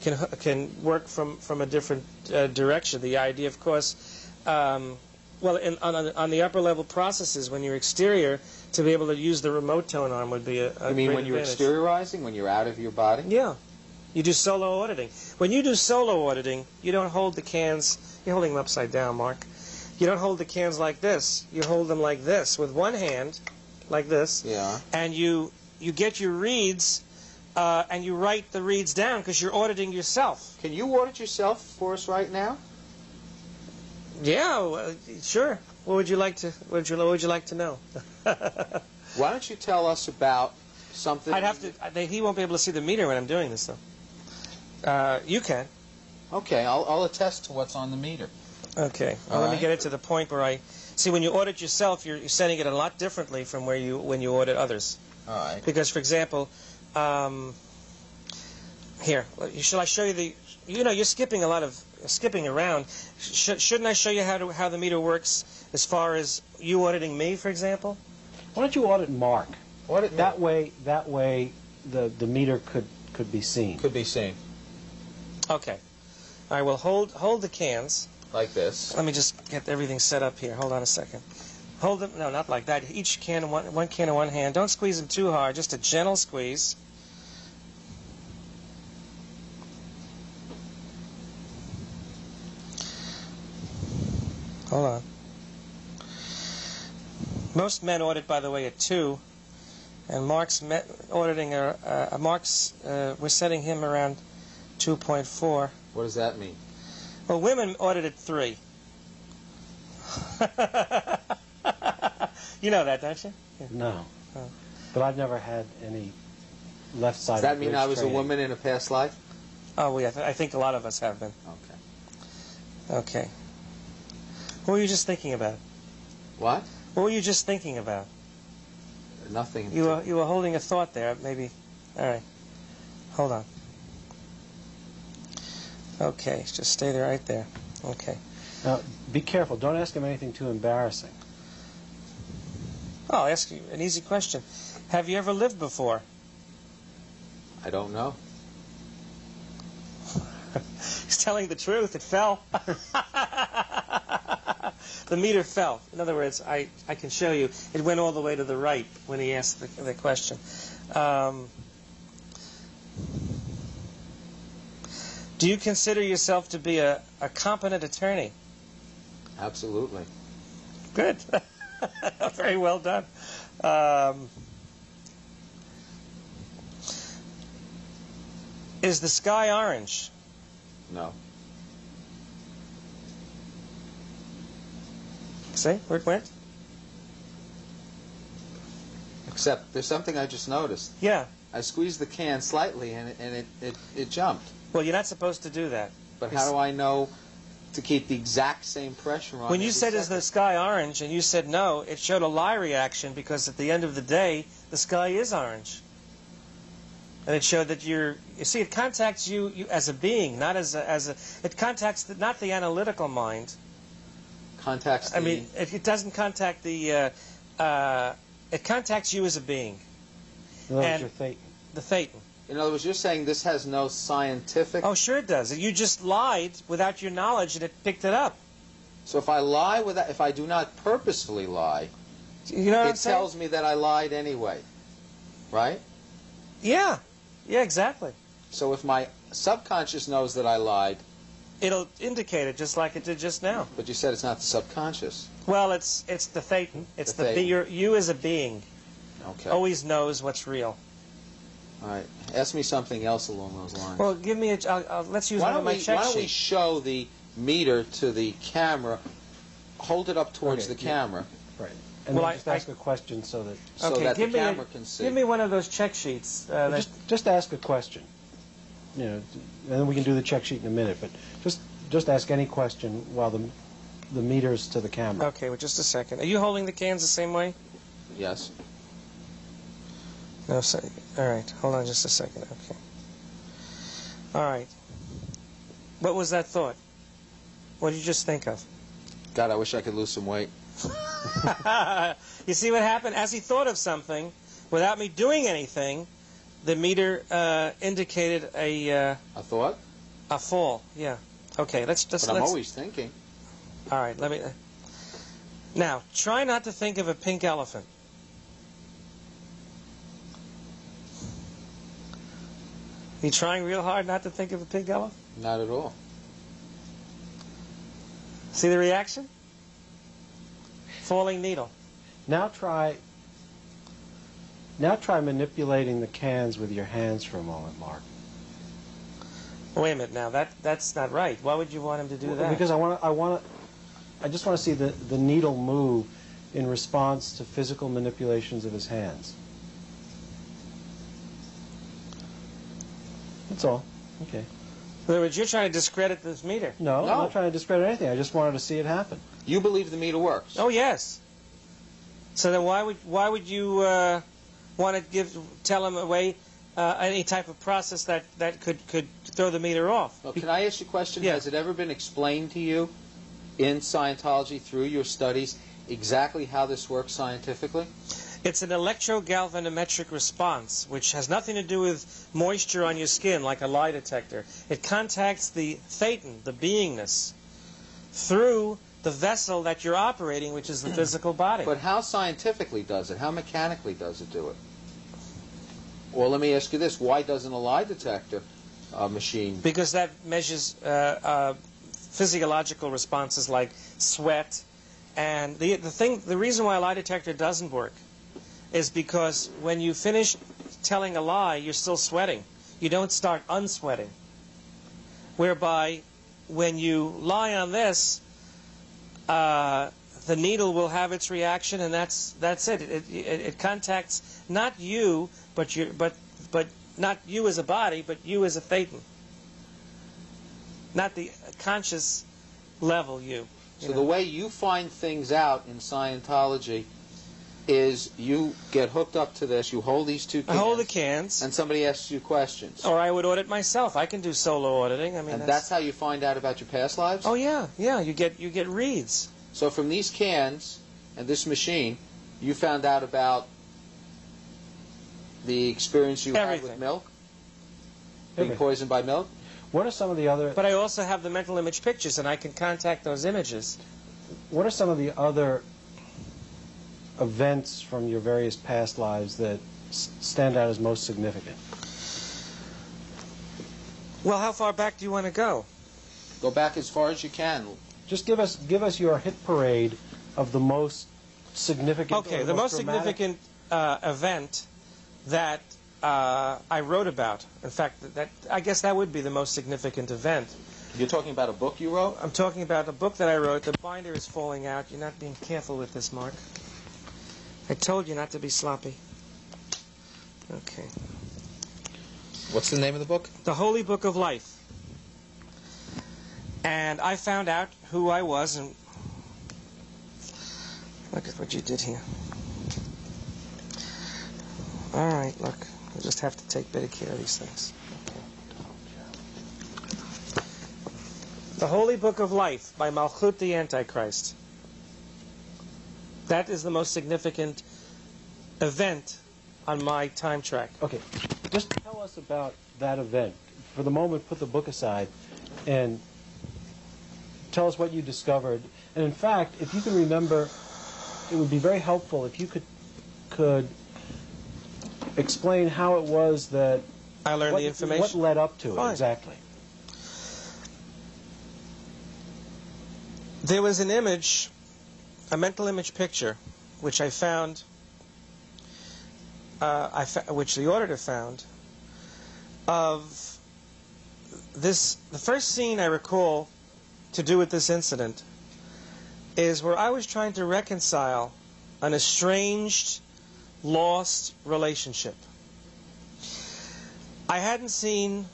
can can work from from a different uh, direction. The idea, of course, um, well, in, on, on the upper level processes, when you're exterior, to be able to use the remote tone arm would be a, a I mean, when you're advantage. exteriorizing, when you're out of your body? Yeah. You do solo auditing. When you do solo auditing, you don't hold the cans. You're holding them upside down, Mark. You don't hold the cans like this. You hold them like this with one hand, like this, Yeah. and you you get your reads, uh, and you write the reads down because you're auditing yourself. Can you audit yourself for us right now? Yeah, well, sure. What would you like to? What would you, what would you like to know? <laughs> Why don't you tell us about something? I'd have to. I- They, he won't be able to see the meter when I'm doing this, though. Uh, you can. Okay, I'll, I'll attest to what's on the meter. Okay. Well, let me get it to the point where I see when you audit yourself, you're, you're setting it a lot differently from where you when you audit others. All right. Because, for example, um, here, shall I show you the? You know, you're skipping a lot of skipping around. Sh- shouldn't I show you how to, how the meter works as far as you auditing me, for example? Why don't you audit Mark? Audit That way, that way, the the meter could could be seen. could be seen Okay. I will hold hold the cans. like this. Let me just get everything set up here. Hold on a second. Hold them. No, not like that. Each can in one, one can in one hand. Don't squeeze them too hard. Just a gentle squeeze. Hold on. Most men audit, by the way, at two, and Mark's met, auditing. A, uh, Mark's. Uh, we're setting him around 2.4. What does that mean? Well, women audit at three. <laughs> you know that, don't you? No. Oh. But I've never had any left side. Does that mean I was training. a woman in a past life? Oh, we. I, I think a lot of us have been. Okay. Okay. What were you just thinking about? What? What were you just thinking about? Nothing. You were you were holding a thought there. Maybe. All right. Hold on. Okay. Just stay there, right there. Okay. Now, be careful. Don't ask him anything too embarrassing. Oh, I'll ask you an easy question. Have you ever lived before? I don't know. <laughs> He's telling the truth. It fell. <laughs> the meter fell. In other words, I, I can show you. It went all the way to the right when he asked the, the question. Um, do you consider yourself to be a, a competent attorney? Absolutely. Good. <laughs> Very well done. Um, Is the sky orange? No. See where it went? Except there's something I just noticed. Yeah. I squeezed the can slightly and it, and it, it, it jumped. Well, you're not supposed to do that. But how do I know to keep the exact same pressure on? When you said, is the sky orange, and you said no, it showed a lie reaction because at the end of the day, the sky is orange. And it showed that you're, you see, it contacts you, you as a being, not as a, as a, it contacts the, not the analytical mind. Contacts the, I mean, it, it doesn't contact the, uh, uh, it contacts you as a being, In other words, And- your fate. the Thetan. in other words, you're saying this has no scientific. Oh, sure it does. You just lied without your knowledge and it picked it up. So if I lie without, if I do not purposefully lie, You know it tells me that I lied anyway, right? Yeah. Yeah, exactly. So if my subconscious knows that I lied, It'll indicate it just like it did just now. but you said it's not the subconscious. Well, it's it's the Thetan. It's The the, Thetan. be- you're, you as a being Okay. always knows what's real. All right. Ask me something else along those lines. Well, give me a. I'll, I'll, let's use why one of my we check Why don't we show the meter to the camera? Hold it up towards Okay, the yeah. camera Right. And Well, then I- just ask a question so that... so okay, that the give me a- can see. Give me one of those check sheets. Uh, that, just, just ask a question. You know, and then we can do the check sheet in a minute, but just, just ask any question while the, the meter's to the camera. okay, well, just a second. Are you holding the cans the same way? Yes. No, sorry. All right, hold on just a second. Okay. All right. What was that thought? What did you just think of? God, I wish I could lose some weight. <laughs> you see what happened? As he thought of something, without me doing anything, the meter uh, indicated a uh, I thought, a fall. Yeah. Okay. Let's just. but I'm let's, always thinking. All right. Let me. uh, Now, try not to think of a pink elephant. You trying real hard not to think of a pink elephant? Not at all. See the reaction? Falling needle. Now try, now try manipulating the cans with your hands for a moment, Mark. Wait a minute now. That that's not right. Why would you want him to do that? Because I want to, I want to, I just want to see the, the needle move in response to physical manipulations of his hands. That's all. Okay. In other words, you're trying to discredit this meter. No, I'm not trying to discredit anything. I just wanted to see it happen. You believe the meter works. Oh yes. So then why would why would you uh, want to give tell him away uh, any type of process that, that could, could throw the meter off? Well, can I ask you a question? Yeah. Has it ever been explained to you in Scientology through your studies exactly how this works scientifically? It's an electrogalvanometric response, which has nothing to do with moisture on your skin like a lie detector. It contacts the thetan, the beingness, through the vessel that you're operating, which is the <clears throat> physical body. But how scientifically does it? How mechanically does it do it? Well, let me ask you this: Why doesn't a lie detector uh, machine? because that measures uh, uh, physiological responses like sweat, and the the thing, the reason why a lie detector doesn't work is because when you finish telling a lie, you're still sweating. You don't start unsweating. Whereby, when you lie on this, uh, the needle will have its reaction, and that's that's it. It, it, it contacts not you, but your but but not you as a body, but you as a thetan. Not the conscious level you. you So know. the way you find things out in Scientology is you get hooked up to this, you hold these two cans. I cans, hold the cans, and somebody asks you questions. or I would audit myself. I can do solo auditing. I mean, and that's how you find out about your past lives? oh yeah, yeah. You get you get reads. So from these cans and this machine, you found out about the experience you had with milk? Being Everything. poisoned by milk? What are some of the other? But I also have the mental image pictures, and I can contact those images. What are some of the other events from your various past lives that s- stand out as most significant? Well, how far back do you want to go? Go back as far as you can. Just give us give us your hit parade of the most significant. Okay, or the most dramatic- significant uh, event that uh, I wrote about. In fact, that, that I guess that would be the most significant event. You're talking about a book you wrote? I'm talking about a book that I wrote. The binder is falling out. You're not being careful with this, Mark. I told you not to be sloppy. Okay. What's the name of the book? The Holy Book of Life. And I found out who I was and look at what you did here. All right, look. I just have to take better care of these things. The Holy Book of Life by Malchut the Antichrist. That is the most significant event on my time track. Okay, just tell us about that event. For the moment, put the book aside and tell us what you discovered. And in fact, if you can remember, it would be very helpful if you could could explain how it was that I learned what, the information. what led up to Fine. it exactly. There was an image, a mental image picture, which I found, uh, I fa- which the auditor found, of this. The first scene I recall to do with this incident is where I was trying to reconcile an estranged, lost relationship. I hadn't seen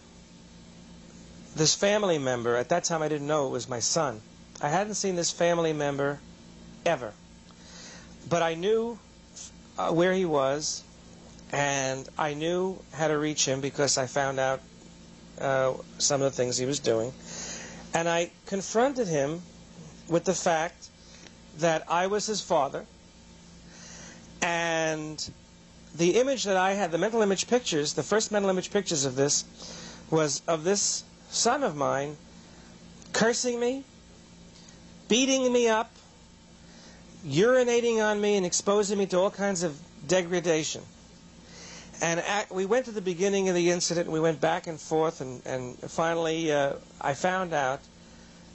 this family member. At that time, I didn't know it was my son. I hadn't seen this family member ever. But I knew uh, where he was, and I knew how to reach him because I found out uh, some of the things he was doing. And I confronted him with the fact that I was his father, and the image that I had, the mental image pictures, the first mental image pictures of this, was of this son of mine cursing me, beating me up, urinating on me, and exposing me to all kinds of degradation. And at, we went to the beginning of the incident, and we went back and forth, and, and finally uh, I found out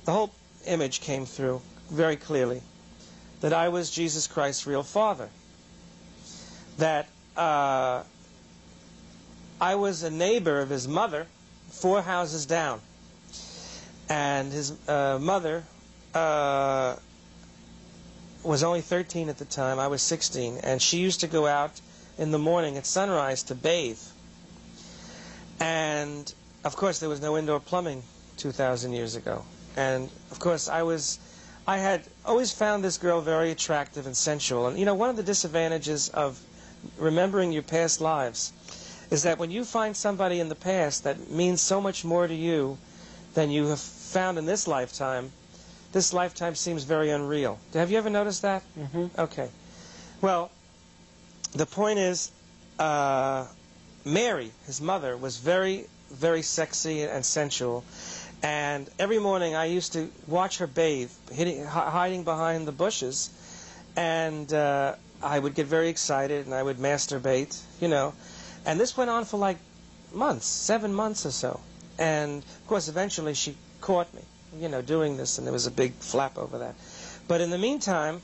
the whole image came through very clearly that I was Jesus Christ's real father. That uh, I was a neighbor of his mother, four houses down. And his uh, mother uh, was only 13 at the time. I was 16. And she used to go out in the morning at sunrise to bathe. And of course, there was no indoor plumbing 2,000 years ago. And of course, I was, I had always found this girl very attractive and sensual. And you know, one of the disadvantages of remembering your past lives is that when you find somebody in the past that means so much more to you than you have found in this lifetime, this lifetime seems very unreal. Have you ever noticed that? Mm-hmm. Okay. Well, the point is, uh, Mary, his mother, was very, very sexy and sensual. And every morning I used to watch her bathe, hitting, hiding behind the bushes. And uh, I would get very excited and I would masturbate, you know. And this went on for like months, seven months or so. And of course, eventually she caught me, you know, doing this, and there was a big flap over that. But in the meantime,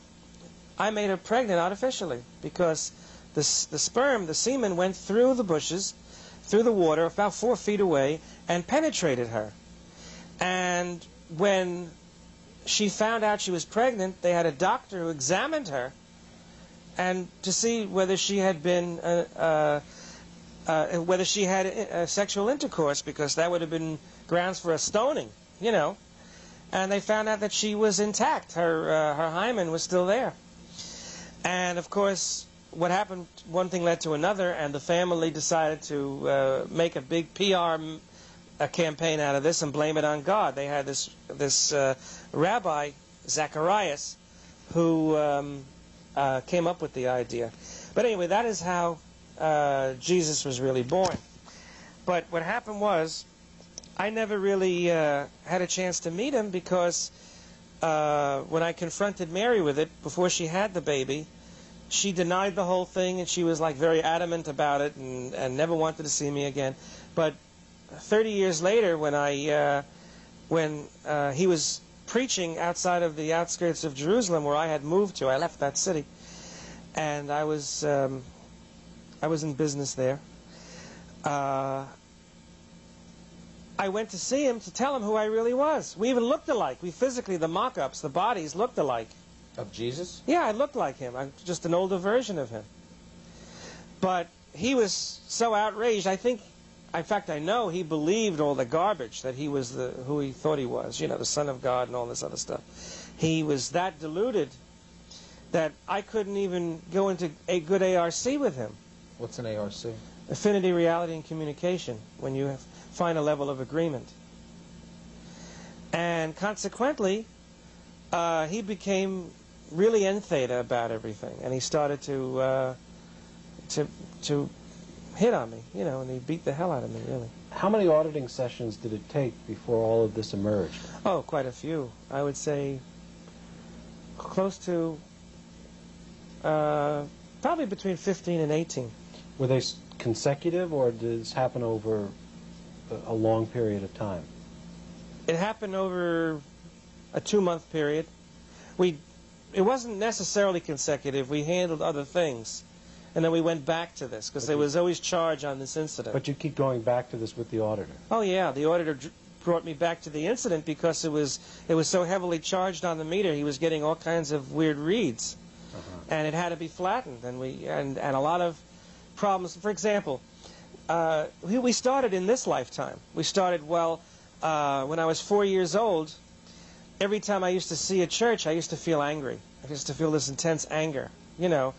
I made her pregnant artificially because the, the sperm, the semen, went through the bushes, through the water, about four feet away, and penetrated her. And when she found out she was pregnant, they had a doctor who examined her and to see whether she had been uh, uh, uh, whether she had uh, sexual intercourse because that would have been grounds for a stoning, you know. And they found out that she was intact. Her uh, her hymen was still there. And of course, what happened? One thing led to another, and the family decided to uh, make a big PR a campaign out of this and blame it on God. They had this this uh, rabbi Zacharias who um, uh, came up with the idea. But anyway, that is how uh, Jesus was really born. But what happened was, I never really uh, had a chance to meet him because uh, when I confronted Mary with it before she had the baby, she denied the whole thing and she was like very adamant about it and, and never wanted to see me again. But 30 years later, when I uh, when uh, he was preaching outside of the outskirts of Jerusalem, where I had moved to, I left that city, and I was um, I was in business there. uh, I went to see him to tell him who I really was. We even looked alike. We physically, the mock-ups, the bodies looked alike. Of Jesus? Yeah, I looked like him. I'm just an older version of him. But he was so outraged. I think, in fact, I know he believed all the garbage that he was the who he thought he was. You know, the Son of God and all this other stuff. He was that deluded that I couldn't even go into a good ARC with him. What's an ARC? Affinity, reality, and communication. When you have, find a level of agreement. And consequently, uh, he became really entheta about everything, and he started to uh, to to hit on me, you know, and he beat the hell out of me, really. How many auditing sessions did it take before all of this emerged? Oh, quite a few. I would say close to uh, probably between 15 and 18. Were they s- consecutive, or did this happen over a- long period of time? It happened over a two-month period. We, it wasn't necessarily consecutive. We handled other things, and then we went back to this because there was always charge on this incident. But you keep going back to this with the auditor. Oh yeah, the auditor brought me back to the incident because it was it was so heavily charged on the meter. He was getting all kinds of weird reads, uh-huh. and it had to be flattened. And we and and a lot of problems. For example, uh, we, started in this lifetime. We started well uh, when I was four years old. Every time I used to see a church, I used to feel angry. I used to feel this intense anger, you know.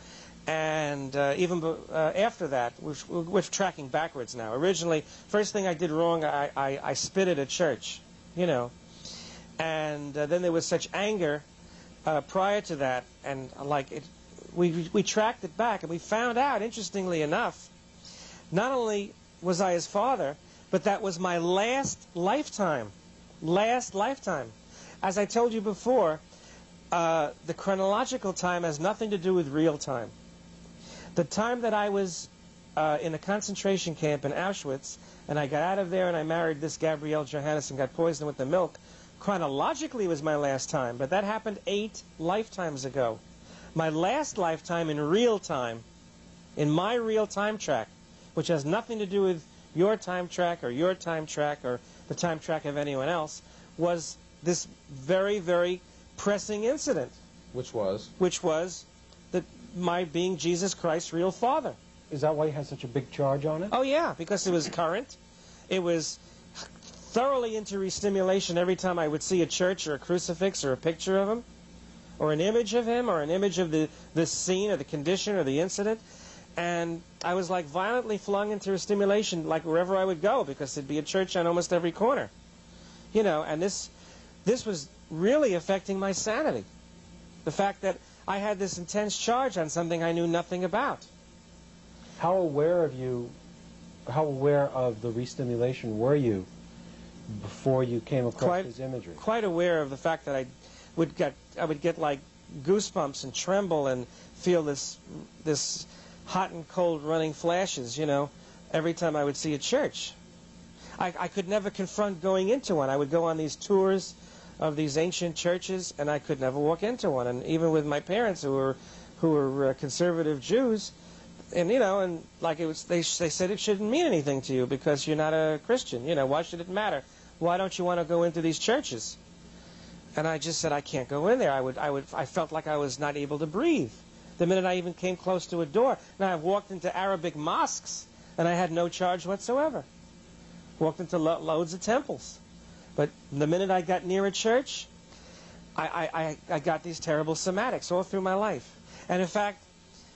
And uh, even uh, after that, we're, we're tracking backwards now. Originally, first thing I did wrong, I, I, I spit at a church, you know. And uh, then there was such anger uh, prior to that, and like it, we, we tracked it back, and we found out, interestingly enough, not only was I his father, but that was my last lifetime. Last lifetime. As I told you before, uh, the chronological time has nothing to do with real time. The time that I was uh, in a concentration camp in Auschwitz, and I got out of there and I married this Gabrielle Johannes and got poisoned with the milk, chronologically was my last time, but that happened eight lifetimes ago. My last lifetime in real time, in my real time track, which has nothing to do with your time track or your time track or the time track of anyone else, was this very, very pressing incident, Which was? which was that my being Jesus Christ's real father. Is that why you had such a big charge on it? Oh yeah, because it was current. It was thoroughly into re-stimulation every time I would see a church or a crucifix or a picture of him, or an image of him, or an image of the, the scene or the condition or the incident. And I was like violently flung into a stimulation like wherever I would go because there'd be a church on almost every corner. You know, and this this was really affecting my sanity. The fact that I had this intense charge on something I knew nothing about. How aware of you, how aware of the restimulation were you before you came across Quite- his imagery? quite aware of the fact that I would get I would get like goosebumps and tremble and feel this this hot and cold running flashes, you know, every time I would see a church. I, I could never confront going into one. I would go on these tours of these ancient churches, and I could never walk into one. And even with my parents, who were who were uh, conservative Jews, and you know, and like it was, they they said it shouldn't mean anything to you because you're not a Christian. You know, why should it matter? Why don't you want to go into these churches? And I just said I can't go in there. I would, I would, I felt like I was not able to breathe. The minute I even came close to a door. Now I've walked into Arabic mosques and I had no charge whatsoever. Walked into lo- loads of temples, but the minute I got near a church, I, I, I, got these terrible somatics all through my life. And in fact,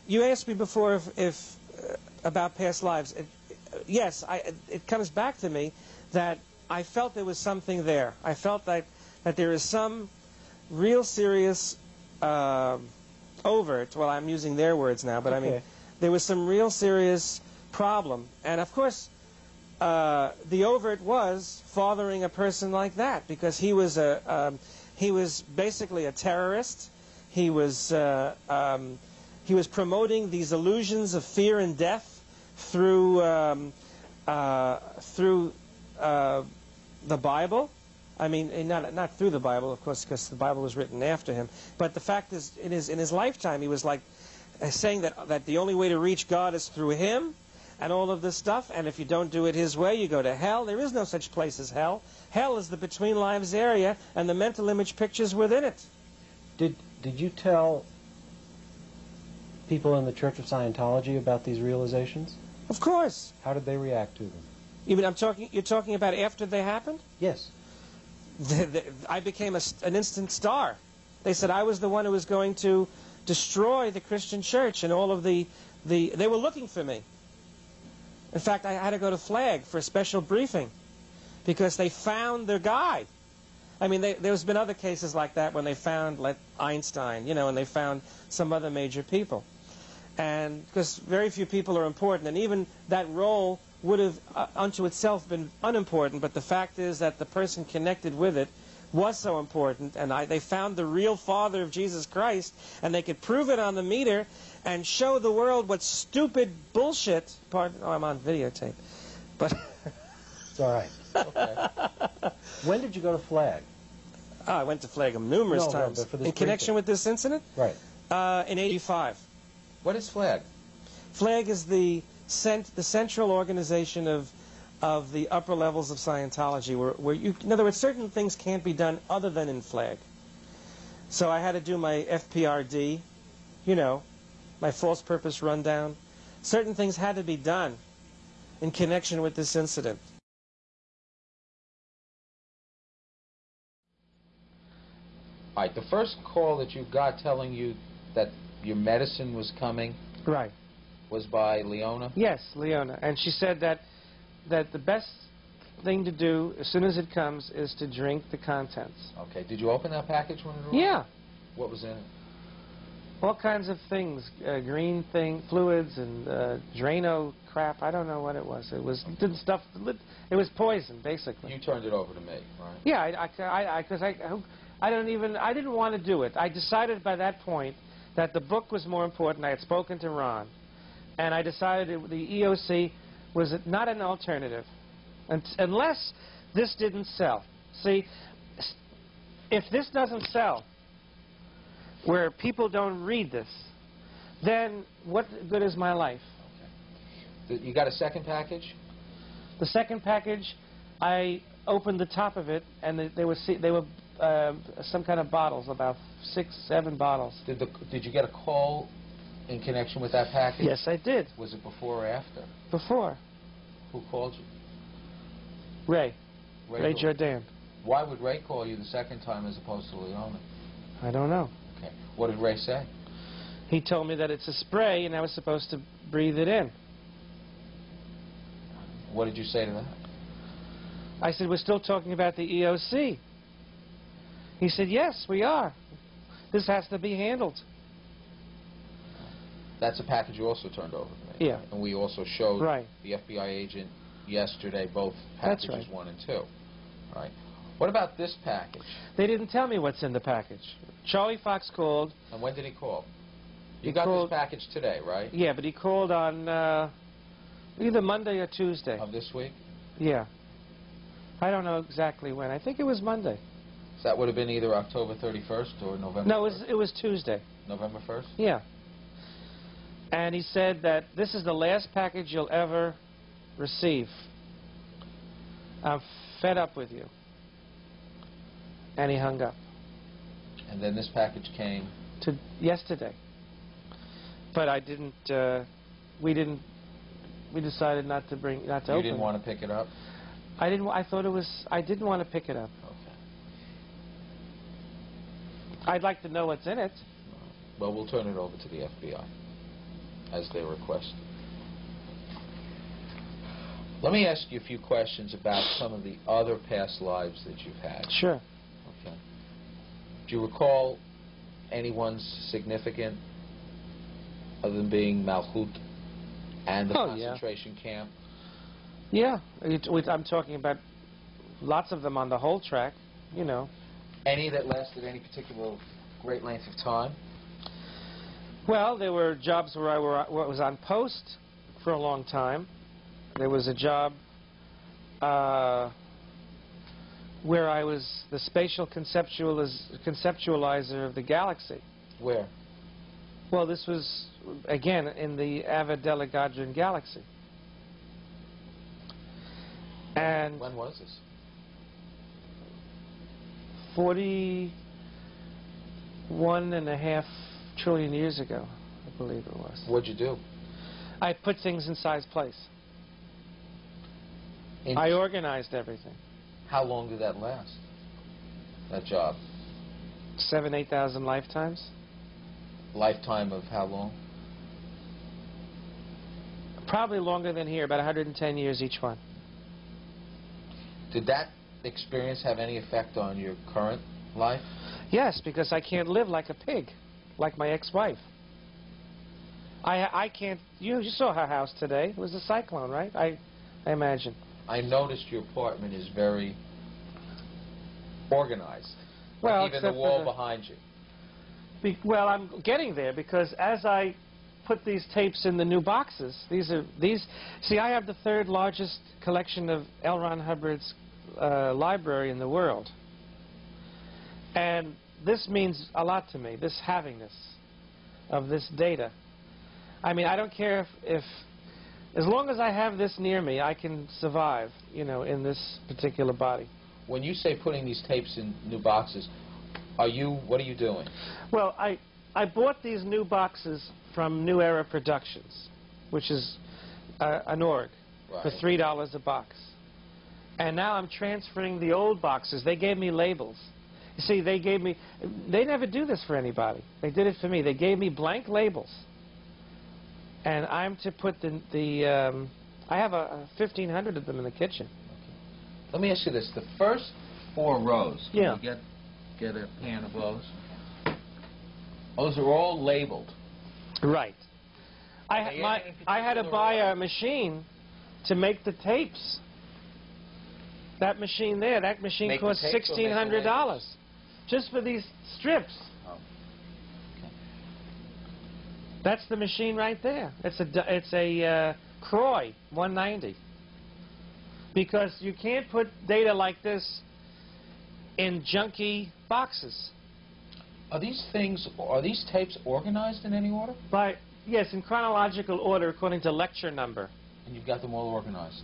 you asked me before if, if uh, about past lives. It, yes, I, it, it comes back to me that I felt there was something there. I felt that that there is some real serious uh, overt. Well, I'm using their words now, but I mean there was some real serious problem. And of course, uh, the overt was fathering a person like that because he was a um, he was basically a terrorist. He was uh, um, he was promoting these illusions of fear and death through um, uh, through uh, the Bible. I mean, not not through the Bible, of course, because the Bible was written after him. But the fact is, in his in his lifetime, he was like uh, saying that that the only way to reach God is through him, and all of this stuff. And if you don't do it his way, you go to hell. There is no such place as hell. Hell is the between lives area and the mental image pictures within it. Did did you tell people in the Church of Scientology about these realizations? Of course. How did they react to them? You mean I'm talking? You're talking about after they happened? Yes. <laughs> I became a, an instant star. They said I was the one who was going to destroy the Christian church and all of the, the. They were looking for me. In fact, I had to go to Flag for a special briefing because they found their guy. I mean, they, there's been other cases like that when they found like Einstein, you know, and they found some other major people. And because very few people are important, and even that role would have uh, unto itself been unimportant, but the fact is that the person connected with it was so important, and I, they found the real father of Jesus Christ, and they could prove it on the meter and show the world what stupid bullshit. Pardon, oh, I'm on videotape, but <laughs> It's all right. Okay. When did you go to Flag? oh, I went to Flagum numerous No, no, times but for this in connection briefing. with this incident Right. uh, in '85. what is flag? FLAG is the cent- the central organization of of the upper levels of Scientology, where, where you, in other words, certain things can't be done other than in FLAG. So I had to do my FPRD, you know, my false purpose rundown. Certain things had to be done in connection with this incident. All right, the first call that you got telling you that your medicine was coming Right. Was by Leona. Yes, Leona, and she said that that the best thing to do as soon as it comes is to drink the contents. Okay, did you open that package when it arrived? Yeah. What was in it? All kinds of things, uh, green thing, fluids and uh, Drano crap. I don't know what it was. It was did stuff. It was poison, basically. You turned it over to me, right? Yeah, I, I, I, because I, I, I don't even, I didn't want to do it. I decided by that point that the book was more important. I had spoken to Ron, and I decided it, the EOC was not an alternative, Un unless this didn't sell. See, if this doesn't sell, where people don't read this, then what good is my life? Th- You got a second package? The second package, I opened the top of it, and they, they were they were uh, some kind of bottles, about six, seven bottles. Did the did you get a call in connection with that package? Yes, I did Was it before or after? before. Who called you? Ray, Ray called- Jordan. Why would Ray call you the second time as opposed to Leona? I don't know. Okay. What did Ray say? He told me that it's a spray, and I was supposed to breathe it in. What did you say to that? I said, "We're still talking about the EOC." He said, "Yes, we are. This has to be handled." That's a package you also turned over to me. Yeah. And we also showed Right. the FBI agent yesterday both packages right. one and two. All right. What about this package? They didn't tell me what's in the package. Charlie Fox called. And when did he call? He You got called- this package today, right? Yeah, but he called on uh, either Monday or Tuesday. Of this week? Yeah. I don't know exactly when. I think it was Monday. So that would have been either October 31st or November No, it was 1st? it was Tuesday. November 1st? Yeah. And he said that this is the last package you'll ever receive. I'm fed up with you. And he hung up And then this package came. to yesterday. But I didn't. Uh, we didn't. We decided not to bring, not to You open. didn't want to pick it up? I didn't. I thought it was. I didn't want to pick it up. Okay. I'd like to know what's in it. Well, we'll turn it over to the FBI as they request. Let me ask you a few questions about some of the other past lives that you've had. Sure. Okay. Do you recall anyone's significant other than being Malchut and the Oh, yeah. concentration camp? Yeah. It, I'm talking about lots of them on the whole track. You know. Any that lasted any particular great length of time? Well, there were jobs where I were, where was on post for a long time. There was a job uh, where I was the spatial conceptualiz- conceptualizer of the galaxy. Where? Well, this was, again, in the Ava Delegadrin galaxy. And When was this? 41 and a half trillion years ago, I believe it was. What'd you do? I put things in size place. In- I organized everything. How long did that last? That job? Seven, eight thousand lifetimes. Lifetime of how long? Probably longer than here, about 110 years each one. Did that experience have any effect on your current life? Yes, because I can't live like a pig, like my ex-wife. I I can't. You you saw her house today. It was a cyclone, right? I I imagine. I noticed your apartment is very organized. Like Well, even the wall the- behind you. Be, well, I'm getting there because as I put these tapes in the new boxes, these are these. See, I have the third largest collection of L. Ron Hubbard's uh, library in the world, and this means a lot to me. This havingness of this data. I mean, I don't care if, if as long as I have this near me, I can survive. You know, in this particular body. When you say putting these tapes in new boxes, are you? What are you doing? Well, I I bought these new boxes from New Era Productions, which is uh, an org, for three dollars a box. And now I'm transferring the old boxes. They gave me labels. You see, they gave me. They never do this for anybody. They did it for me. They gave me blank labels. And I'm to put the the. Um, I have a, a 1,500 of them in the kitchen. Let me ask you this: the first four rows. Can Yeah. you get get a pan of those? Those are all labeled. Right. I, they my, I had to buy a machine to make the tapes. That machine there, that machine Make cost tapes or make the sixteen hundred dollars, labels? Just for these strips. Oh. Okay. That's the machine right there. It's a it's a uh, Kroy 190. Because you can't put data like this in junky boxes. Are these things? Are these tapes organized in any order? By yes, in chronological order according to lecture number. And you've got them all organized.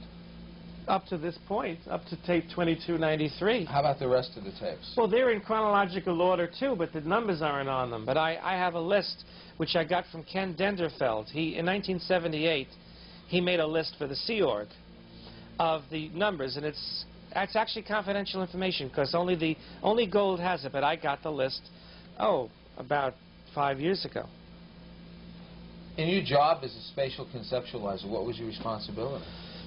Up to this point, up to tape 2293. How about the rest of the tapes? Well, they're in chronological order too, but the numbers aren't on them. But I, I have a list which I got from Ken Denderfeld. He in 1978, he made a list for the Sea Org of the numbers, and it's it's actually confidential information because only the only Gold has it. But I got the list, oh, about five years ago. In your job as a spatial conceptualizer, what was your responsibility?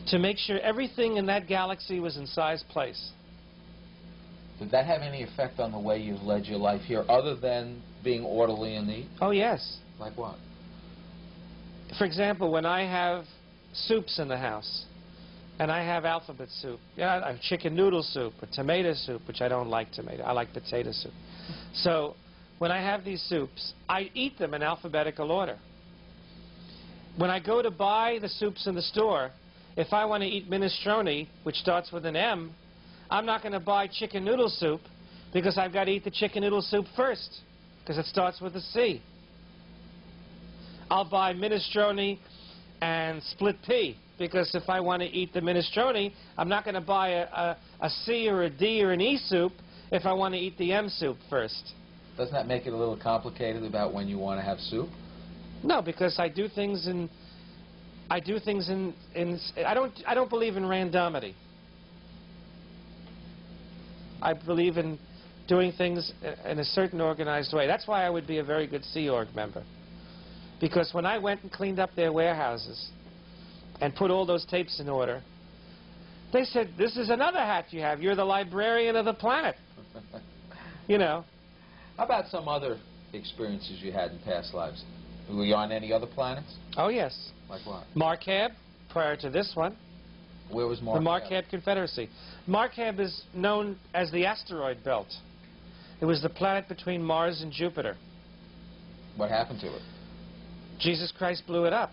To make sure everything in that galaxy was in size place. Did that have any effect on the way you've led your life here, other than being orderly and neat? Oh yes. Like what? For example, when I have soups in the house, and I have alphabet soup, yeah, I have chicken noodle soup or tomato soup, which I don't like tomato. I like potato soup. So when I have these soups, I eat them in alphabetical order. When I go to buy the soups in the store, if I want to eat minestrone, which starts with an M, I'm not going to buy chicken noodle soup because I've got to eat the chicken noodle soup first because it starts with a C. I'll buy minestrone and split pea because if I want to eat the minestrone, I'm not going to buy a, a, a C or a D or an E soup if I want to eat the M soup first. Doesn't that make it a little complicated about when you want to have soup? No, because I do things in I do things in in I don't I don't believe in randomity. I believe in doing things in a certain organized way. That's why I would be a very good Sea Org member. Because when I went and cleaned up their warehouses and put all those tapes in order, they said, "This is another hat you have. You're the librarian of the planet." <laughs> You know. How about some other experiences you had in past lives? Were you on any other planets? Oh yes. Like what? Markab, prior to this one. Where was Mark? The Markab Confederacy. Markab is known as the asteroid belt. It was the planet between Mars and Jupiter. What happened to it? Jesus Christ blew it up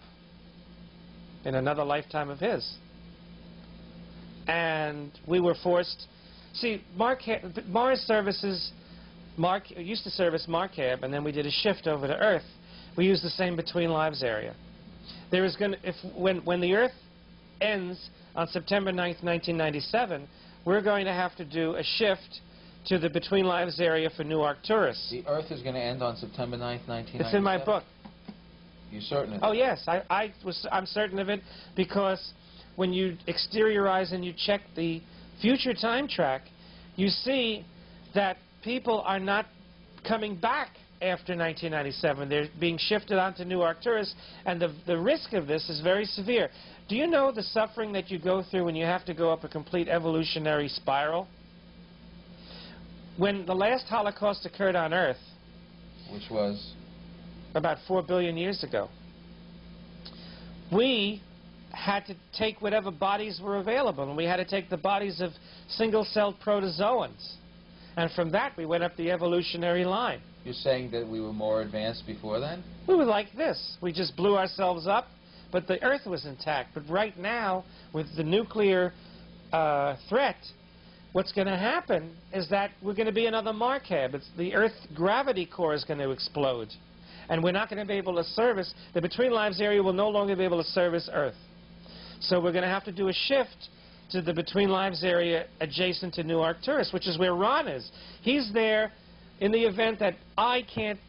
in another lifetime of his. And we were forced. See, Markab, Mars services, Mark used to service Markab, and then we did a shift over to Earth. We use the same between lives area. There is going to, if when when the Earth ends on September 9th, 1997, we're going to have to do a shift to the Between Lives area for New Arcturus. The Earth is going to end on September 9th, 1997? It's in my book. You certain of Oh yes, I, I was. I'm certain of it because when you exteriorize and you check the future time track, you see that people are not coming back after 1997. They're being shifted onto New Arcturus, and the the risk of this is very severe. Do you know the suffering that you go through when you have to go up a complete evolutionary spiral? When the last Holocaust occurred on Earth, Which was? about 4 billion years ago. We had to take whatever bodies were available, and we had to take the bodies of single-celled protozoans. And from that, we went up the evolutionary line. You're saying that we were more advanced before then? We were like this. We just blew ourselves up, but the Earth was intact. But right now, with the nuclear uh, threat, what's going to happen is that we're going to be another Markab. It's the Earth gravity core is going to explode. And we're not going to be able to service, the Between Lives area will no longer be able to service Earth. So we're going to have to do a shift to the Between Lives area adjacent to New Arcturus, which is where Ron is. He's there in the event that I can't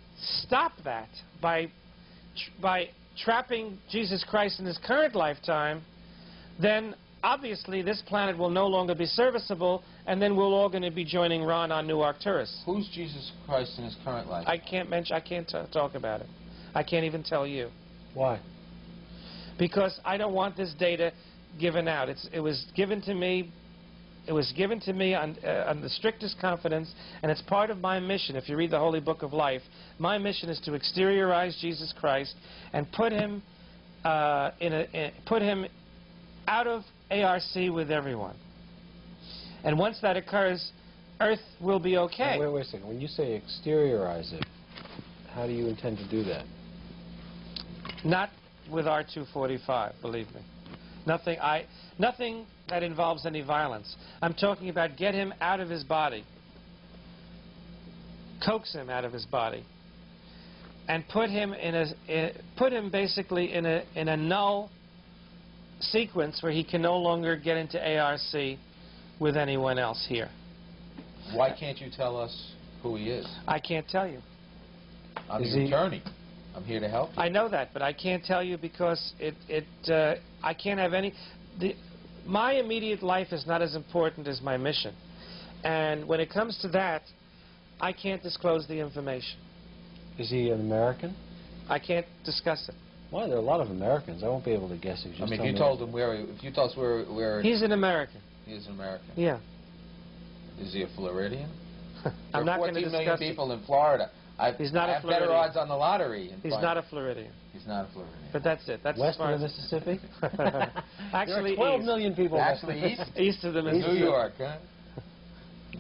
stop that by, tr- by trapping Jesus Christ in his current lifetime, then obviously this planet will no longer be serviceable, and then we're all going to be joining Ron on New Arcturus. Who's Jesus Christ in his current life? I can't mention, I can't t- talk about it. I can't even tell you Why? because I don't want this data given out. It's, it was given to me. It was given to me on, uh, on the strictest confidence, and it's part of my mission. If you read the Holy Book of Life, my mission is to exteriorize Jesus Christ and put him uh, in a in, put him out of ARC with everyone. And once that occurs, Earth will be okay. Wait, wait a second. When you say exteriorize it, how do you intend to do that? Not with R245, believe me. Nothing, I, nothing that involves any violence. I'm talking about get him out of his body, coax him out of his body, and put him in a, i put him basically in a in a null sequence where he can no longer get into ARC with anyone else here. Why can't you tell us who he is? I can't tell you. I'm Is your he- attorney. I'm here to help you. I know that, but I can't tell you because it, it, uh, I can't have any. The, my immediate life is not as important as my mission, and when it comes to that, I can't disclose the information. Is he an American? I can't discuss it. Well, there are a lot of Americans. I won't be able to guess if you I just mean, if you me- told him where, if you told us where, where He's an American. He's an American, Yeah, is he a Floridian? <laughs> I'm not there are going to 14 million discuss it. people in Florida. I, He's not I a have better odds on the lottery. in He's not a Floridian, He's not a Floridian. but that's it. That's as west far of the Mississippi. <laughs> actually there are 12 east. million people. Actually, the- east. <laughs> east of the New York, huh?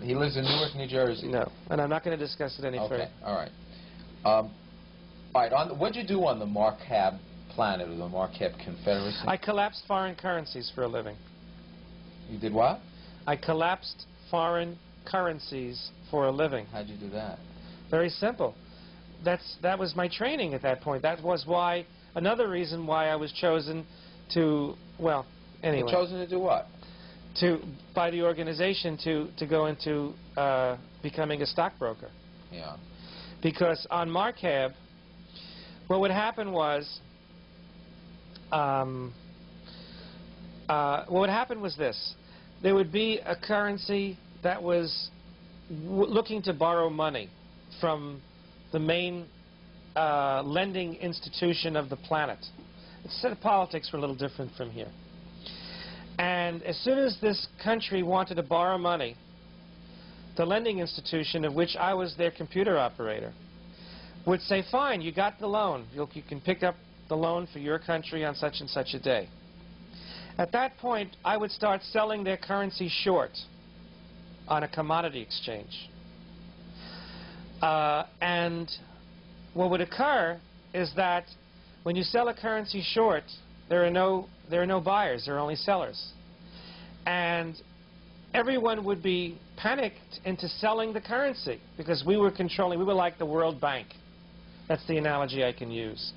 He lives in Newark, New Jersey. No, and I'm not going to discuss it any Okay, further. Okay. All right. Um, all right. On the, what'd you do on the Markab planet or the Markab Confederacy? I collapsed foreign currencies for a living. you did what? I collapsed foreign currencies for a living. How'd you do that? Very simple. That's that was my training at that point. That was why another reason why I was chosen to well anyway You chosen to do what? to by the organization to to go into uh, becoming a stockbroker Yeah. because on Markab what would happen was um, uh, what would happen was this there would be a currency that was w- looking to borrow money from the main uh, lending institution of the planet. Instead, of politics were a little different from here. And as soon as this country wanted to borrow money, the lending institution, of which I was their computer operator, would say, fine, you got the loan. You'll, you can pick up the loan for your country on such and such a day. At that point, I would start selling their currency short on a commodity exchange. Uh, and what would occur is that when you sell a currency short, there are no there are no buyers, there are only sellers. And everyone would be panicked into selling the currency because we were controlling, we were like the World Bank. That's the analogy I can use.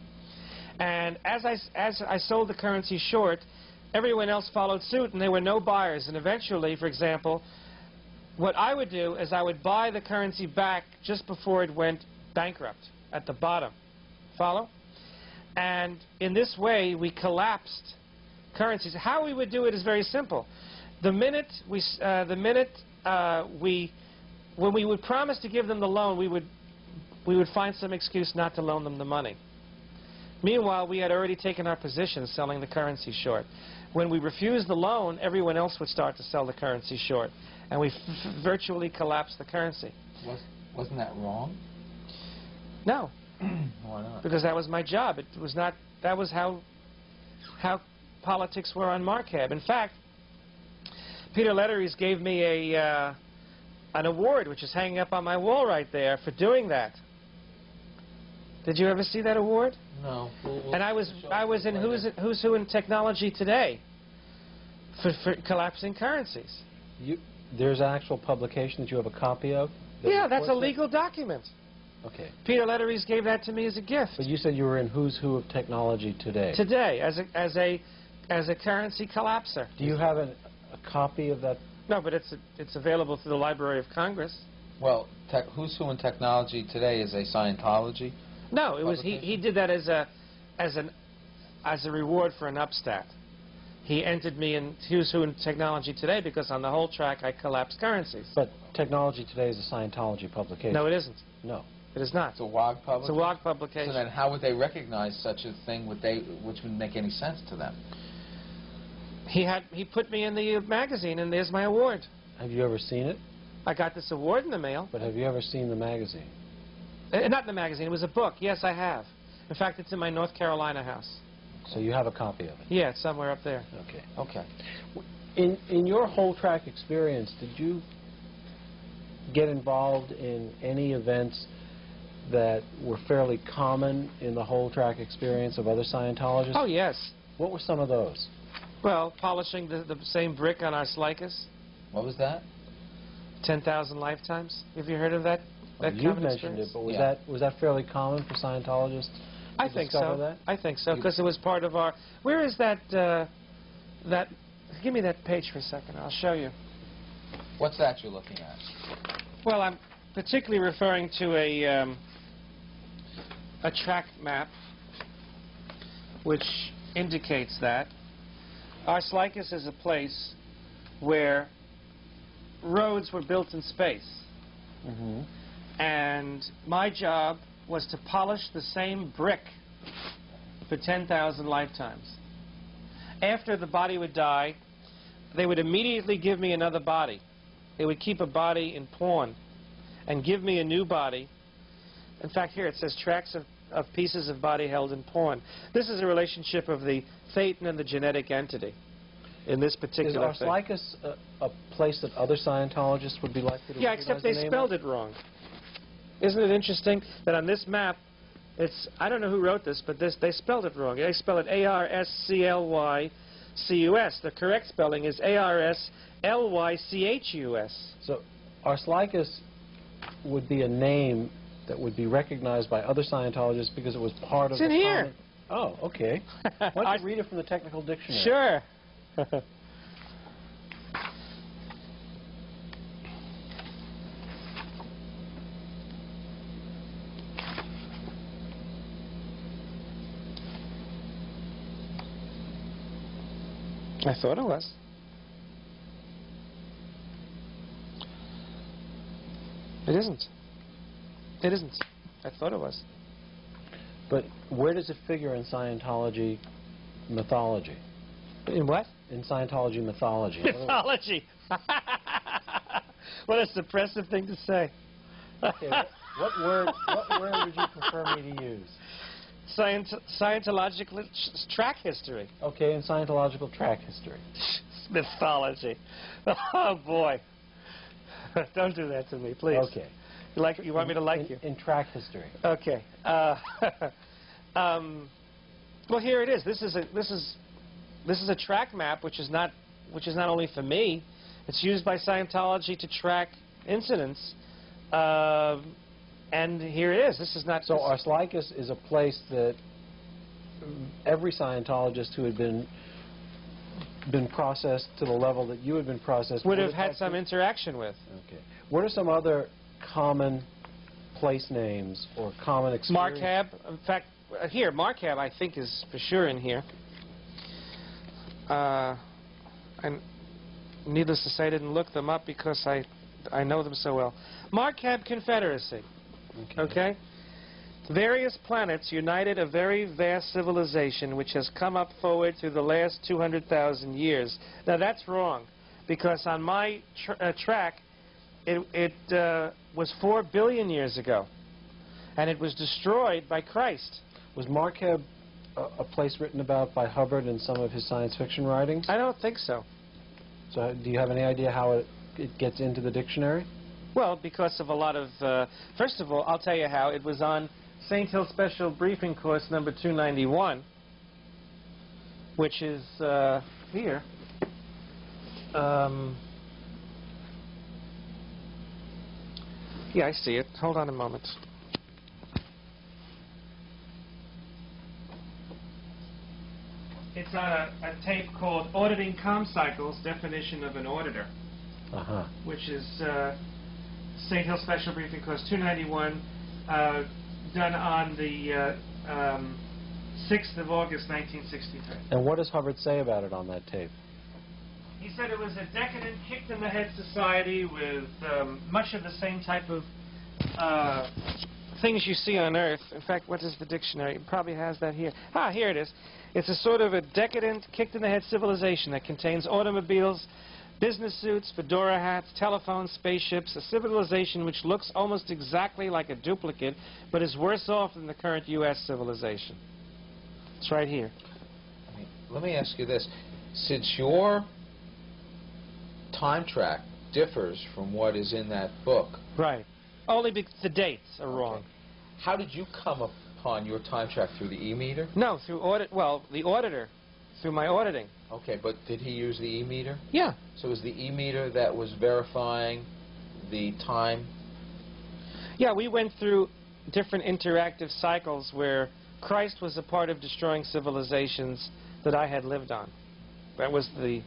And as I, as I sold the currency short, everyone else followed suit, and there were no buyers. And eventually, for example, what I would do is I would buy the currency back just before it went bankrupt at the bottom. Follow? And in this way, we collapsed currencies. How we would do it is very simple. The minute we, uh, the minute uh, we, when we would promise to give them the loan, we would, we would find some excuse not to loan them the money. Meanwhile, we had already taken our position selling the currency short. When we refused the loan, everyone else would start to sell the currency short, and we f- virtually collapsed the currency. Was, wasn't that wrong? No, <clears throat> Why not? because that was my job. It was not. That was how how politics were on Markab. In fact, Peter Letteries gave me a uh, an award, which is hanging up on my wall right there, for doing that. Did you ever see that award? No. We'll- we'll- And I was I was in. Who's Who's Who in Technology Today for, for collapsing currencies. You, there's an actual publication that you have a copy of? that Yeah, that's a reports it? legal document. Okay. Peter Letteries gave that to me as a gift But you said you were in Who's Who of Technology today. today as a as a as a currency collapser. Do you have an, a copy of that? No, but it's it's available through the Library of Congress. Well, tech, Who's Who in Technology today is a Scientology. No, it was he, he did that as a as an as a reward for an upstat. He entered me in Who's Who in Technology Today because on the whole track I collapsed currencies. But Technology Today is a Scientology publication. No, it isn't. No. It is not. It's a WOG publication? It's a WOG So publication. then, how would they recognize such a thing? Would they, which wouldn't make any sense to them? He had he put me in the uh, magazine, and there's my award. Have you ever seen it? I got this award in the mail. But have you ever seen the magazine? Uh, not in the magazine. It was a book. Yes, I have. In fact, it's in my North Carolina house. So you have a copy of it? Yeah, it's somewhere up there. Okay. Okay. In in your whole track experience, did you get involved in any events that were fairly common in the whole track experience of other Scientologists? Oh yes. What were some of those? Well, polishing the, the same brick on Arslykus, What was that? 10,000 lifetimes. Have you heard of that? Well, that You've mentioned experience? it, but was Yeah. that was that fairly common for Scientologists? I think so. that? I think so You- because it was part of our. Where is that? Uh, that. Give me that page for a second. I'll show you. What's that you're looking at? Well, I'm particularly referring to a um, a track map, which indicates that Arslykus is a place where roads were built in space, Mm-hmm. and my job was to polish the same brick for 10,000 lifetimes. After the body would die, they would immediately give me another body. They would keep a body in pawn and give me a new body. In fact, here it says tracks of, of pieces of body held in pawn. This is a relationship of the thetan and the genetic entity in this Is particular thing. Arslykus a, a place that other Scientologists would be likely to Yeah, except they name spelled of? it wrong. Isn't it interesting that on this map, it's I don't know who wrote this, but this they spelled it wrong. They spell it A R S C L Y C U S. The correct spelling is A R S L Y C H U S. So Arslykus would be a name that would be recognized by other Scientologists because it was part It's of in the here. common- Oh, okay. <laughs> Why don't you read it from the technical dictionary? Sure. <laughs> I thought it was. It isn't. It isn't. I thought it was. But where does it figure in Scientology mythology? In what? In Scientology mythology. In other words- Mythology. <laughs> what a suppressive thing to say. Okay, what, what word? What word would you prefer me to use? Scient- Scientological track history. Okay, in Scientological track history. <laughs> Mythology. Oh boy. <laughs> Don't do that to me, please. Okay. You like? You want me to like in, you? In track history. Okay. Uh, <laughs> um, well, here it is. This is a this is this is a track map, which is not which is not only for me. It's used by Scientology to track incidents. Um and here it is. This is not. So Arslykus is a place that every Scientologist who had been been processed to the level that you had been processed. Would have had some interaction with. Okay. What are some other common place names or common experience? Markab. In fact, uh, here, Markab, I think, is for sure in here. Uh, and needless to say, I didn't look them up because I, I know them so well. Markab Confederacy. Okay? Various planets united a very vast civilization which has come up forward through the last 200,000 years. Now, that's wrong, because on my tr- uh, track, it, it uh, was 4 billion years ago, and it was destroyed by Christ. Was Markab a, a place written about by Hubbard in some of his science fiction writings? I don't think so. So do you have any idea how it, it gets into the dictionary? Well, because of a lot of. Uh, first of all, I'll tell you how. It was on St. Hill Special Briefing Course number 291, which is uh, here. Um, yeah, I see it. Hold on a moment. It's on a, a tape called Auditing Com Cycles Definition of an Auditor Uh-huh. which is uh, St. Hill Special Briefing Course 291, uh, done on the uh, um, 6th of August, 1963. And what does Hubbard say about it on that tape? He said it was a decadent, kicked-in-the-head society with um, much of the same type of uh, things you see on Earth. In fact, what is the dictionary? It probably has that here. Ah, here it is. It's a sort of a decadent, kicked-in-the-head civilization that contains automobiles, business suits, fedora hats, telephones, spaceships, a civilization which looks almost exactly like a duplicate, but is worse off than the current U.S. civilization. It's right here. Let me ask you this. Since your time track differs from what is in that book, Right. Only because the dates are wrong. Okay. how did you come upon your time track through the e-meter? No, through audit. Well, the auditor, through my auditing. Okay, but did he use the e-meter? Yeah. So it was the e-meter that was verifying the time? Yeah, we went through different interactive cycles where Christ was a part of destroying civilizations that I had lived on. That was the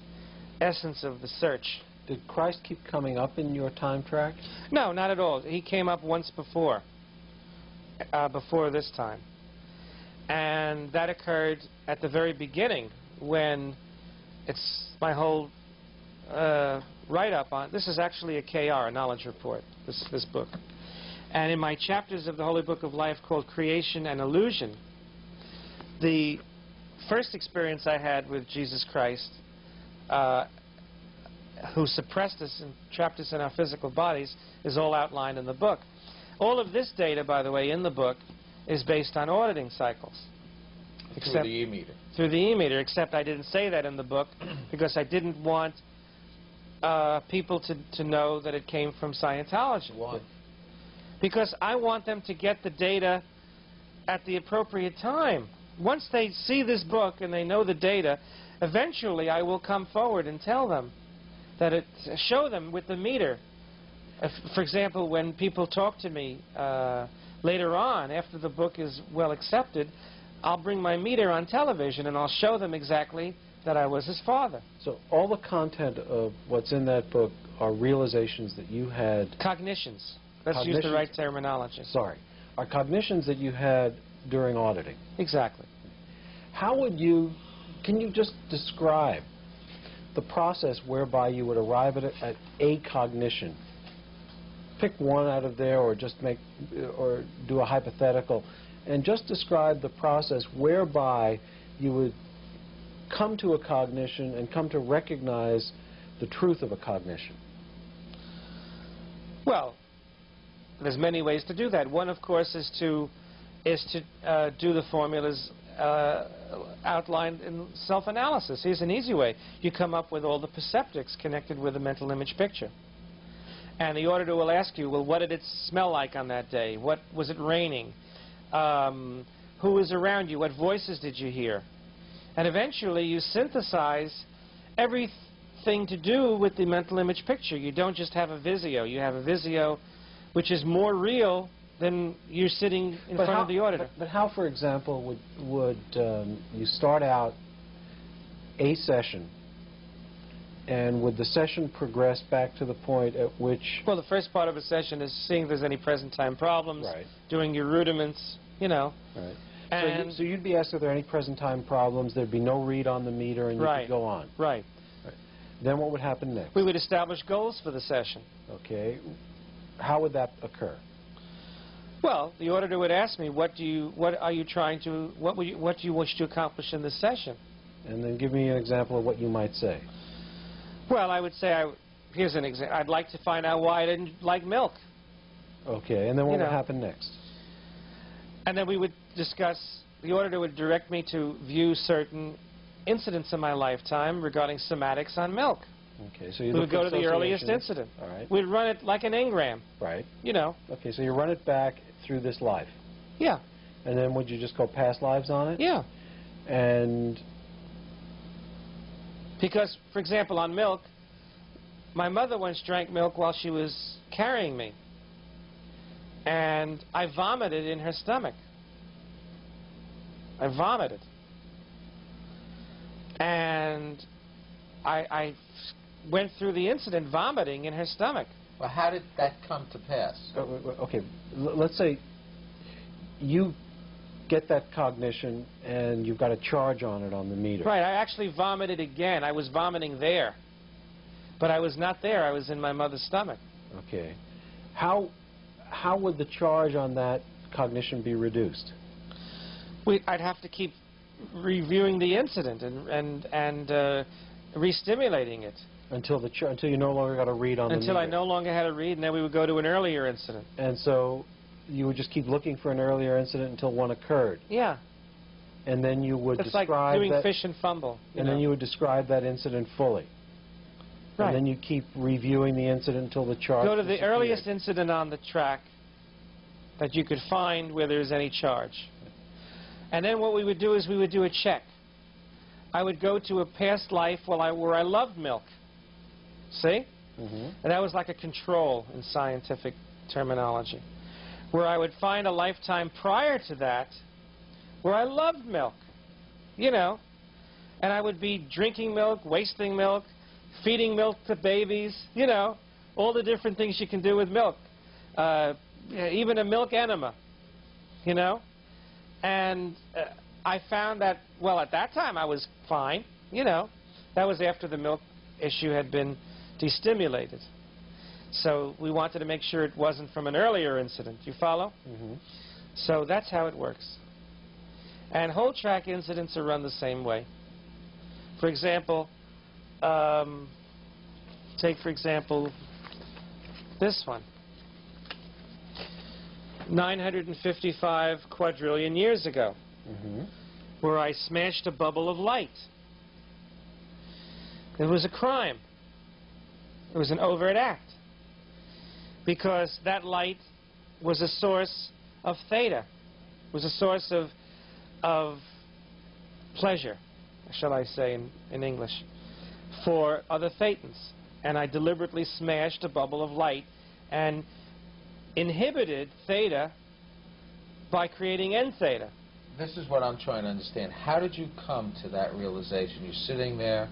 essence of the search. Did Christ keep coming up in your time track? No, not at all. He came up once before, uh, before this time. And that occurred at the very beginning when it's my whole uh, write-up on, this is actually a KR, a knowledge report, this, this book. And in my chapters of the Holy Book of Life called Creation and Illusion, the first experience I had with Jesus Christ, uh, who suppressed us and trapped us in our physical bodies, is all outlined in the book. All of this data, by the way, in the book, is based on auditing cycles through Except- the e-meter. Through the e-meter, except I didn't say that in the book <clears throat> because I didn't want uh, people to, to know that it came from Scientology. Why? Because I want them to get the data at the appropriate time. Once they see this book and they know the data, eventually I will come forward and tell them that it, show them with the meter. If, for example, when people talk to me uh, later on, after the book is well accepted, I'll bring my meter on television and I'll show them exactly that I was his father. So all the content of what's in that book are realizations that you had, Cognitions. Let's use the right terminology. sorry, are cognitions that you had during auditing. Exactly. How would you, can you just describe the process whereby you would arrive at a, at a cognition? Pick one out of there or just make, or do a hypothetical, and just describe the process whereby you would come to a cognition and come to recognize the truth of a cognition. Well, there's many ways to do that. One, of course, is to is to uh, do the formulas uh, outlined in self-analysis. Here's an easy way. You come up with all the perceptics connected with the mental image picture. And the auditor will ask you, well, what did it smell like on that day? What was it raining? Um, who was around you? What voices did you hear? And eventually you synthesize everything to do with the mental image picture. You don't just have a Visio. You have a Visio which is more real than you're sitting in front how, of the auditor. But, but how, for example, would would um, you start out a session And would the session progress back to the point at which... Well, the first part of a session is seeing if there's any present time problems, Right. doing your rudiments, you know. Right. So, you, And so you'd be asked if there are any present time problems, there'd be no read on the meter, and you Right. could go on. right. Then what would happen next? We would establish goals for the session. Okay. How would that occur? Well, the auditor would ask me, "What do you what are you trying to what would you, what do you wish to accomplish in this session?" And then give me an example of what you might say. Well, I would say I here's an example. I'd like to find out why I didn't like milk. Okay. And then what You would know. happen next? And then we would discuss, the auditor would direct me to view certain incidents in my lifetime regarding somatics on milk. Okay. So you we would go to the earliest incident. All right. We'd run it like an engram, Right. you know. Okay. So you run it back through this life, Yeah, and then would you just go past lives on it? yeah. And Because, for example, on milk, my mother once drank milk while she was carrying me. And I vomited in her stomach. I vomited. And I, I went through the incident vomiting in her stomach. Well, how did that come to pass? uh, okay, let's say you get that cognition, and you've got a charge on it on the meter. Right, I actually vomited again. I was vomiting there. But I was not there. I was in my mother's stomach. Okay. How how would the charge on that cognition be reduced? we, I'd have to keep reviewing the incident and and and uh, re-stimulating it Until the until you no longer got a read on until the Until I no longer had a read, and then we would go to an earlier incident. And so you would just keep looking for an earlier incident until one occurred, Yeah, and then you would it's like describe doing that, fish and fumble. And know? then you would describe that incident fully. Right. And then you keep reviewing the incident until the charge. go to the earliest incident on the track that you could find where there's any charge. And then what we would do is we would do a check. I would go to a past life where I, where I loved milk. See? Mm -hmm. And that was like a control in scientific terminology. Where I would find a lifetime prior to that where I loved milk. You know. And I would be drinking milk, wasting milk, feeding milk to babies, you know, all the different things you can do with milk. Uh, even a milk enema, you know. And uh, I found that, well, at that time I was fine, you know. That was after the milk issue had been destimulated. So we wanted to make sure it wasn't from an earlier incident. You follow? Mhm. So that's how it works. And whole track incidents are run the same way. For example, um, take for example this one. 955 quadrillion years ago, Mhm. where I smashed a bubble of light. It was a crime. It was an overt act. Because that light was a source of theta, was a source of, of pleasure, shall I say in, in English, for other thetans. And I deliberately smashed a bubble of light and inhibited theta by creating entheta. This is what I'm trying to understand. How did you come to that realization? You're sitting there.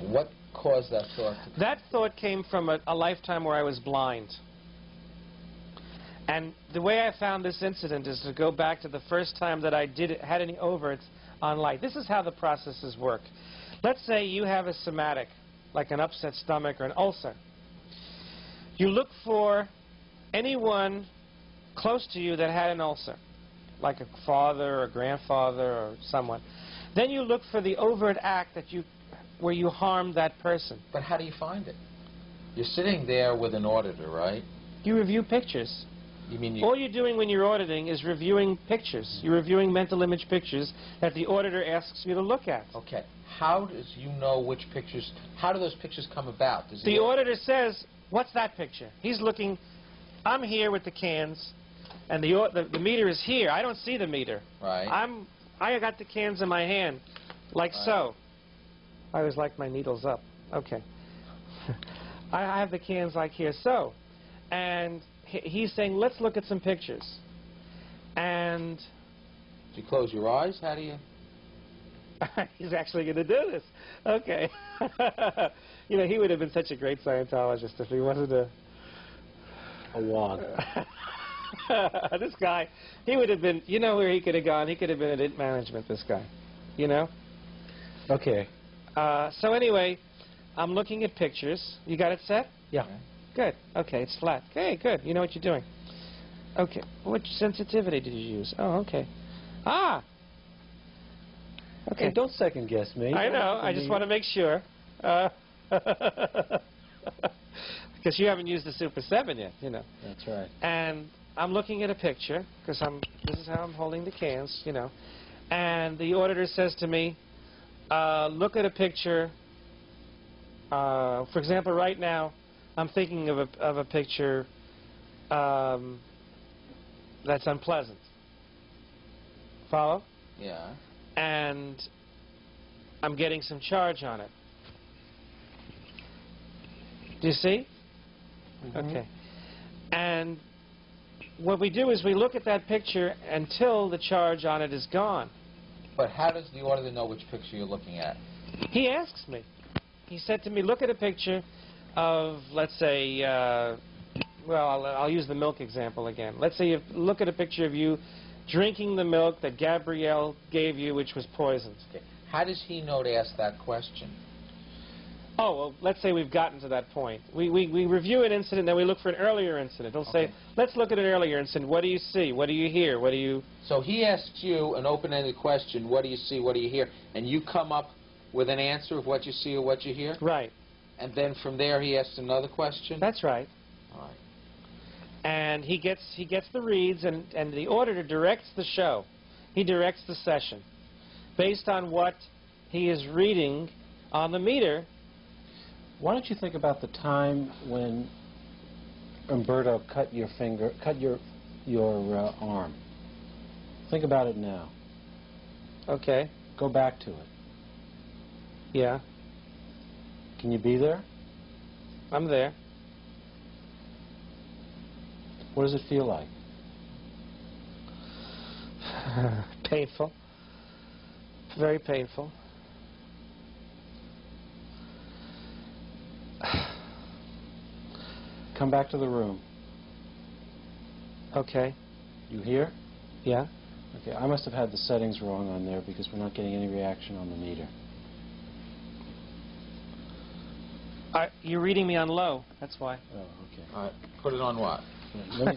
What caused that thought? That thought came from a, a lifetime where I was blind. And the way I found this incident is to go back to the first time that I did had any overts on light. This is how the processes work. Let's say you have a somatic, like an upset stomach or an ulcer. You look for anyone close to you that had an ulcer, like a father or grandfather or someone. Then you look for the overt act that you, where you harmed that person. But how do you find it? You're sitting there with an auditor, right? You review pictures. You mean you, All you're doing when you're auditing is reviewing pictures. You're reviewing mental image pictures that the auditor asks you to look at. okay? How does you know which pictures? How do those pictures come about? Does The auditor says, "What's that picture?" He's looking. I'm here with the cans, and the the, the meter is here. I don't see the meter. right? I'm I got the cans in my hand, like Right. so. I always like my needles up. Okay. <laughs> I have the cans like here, so, and he's saying, "Let's look at some pictures," and do you close your eyes? How do you? He's actually going to do this. Okay. <laughs> you know, he would have been such a great Scientologist if he wasn't a. A wad. <laughs> this guy, he would have been. You know where he could have gone? He could have been at Int Management. This guy. You know. Okay. Uh, so anyway, I'm looking at pictures. You got it set? Yeah. Good. Okay, it's flat. Okay, good. You know what you're doing. Okay. Which sensitivity did you use? Oh, okay. Ah. Okay. Hey, don't second guess me. I know. I just want to make sure. Uh, <laughs> Because you haven't used the Super 7 yet, you know. That's right. And I'm looking at a picture, because I'm, this is how I'm holding the cans, you know. And the auditor says to me, uh, look at a picture. Uh, for example, right now, I'm thinking of a, of a picture um, that's unpleasant. Follow? Yeah. and I'm getting some charge on it. Do you see? Okay. And what we do is we look at that picture until the charge on it is gone. But how does the auditor know which picture you're looking at? He asks me. He said to me, look at a picture of, let's say, uh, well, I'll, I'll use the milk example again. Let's say you look at a picture of you drinking the milk that Gabrielle gave you, which was poisoned. Okay. How does he know to ask that question? Oh, well, let's say we've gotten to that point. We, we, we review an incident, then we look for an earlier incident. He'll say, let's look at an earlier incident. What do you see? What do you hear? What do you... So he asks you an open-ended question, what do you see, what do you hear? And you come up with an answer of what you see or what you hear? Right. And then from there he asks another question? That's right. All right. And he gets, he gets the reads, and, and the auditor directs the show. He directs the session. Based on what he is reading on the meter, Why don't you think about the time when Umberto cut your finger, cut your your uh, arm? Think about it now. okay, Go back to it. yeah, Can you be there? I'm there. What does it feel like? <sighs> painful. Very painful. Come back to the room. Okay, You hear? yeah. Okay, I must have had the settings wrong on there because we're not getting any reaction on the meter. Uh, you're reading me on low. That's why. Oh, okay. All right. Put it on what? Let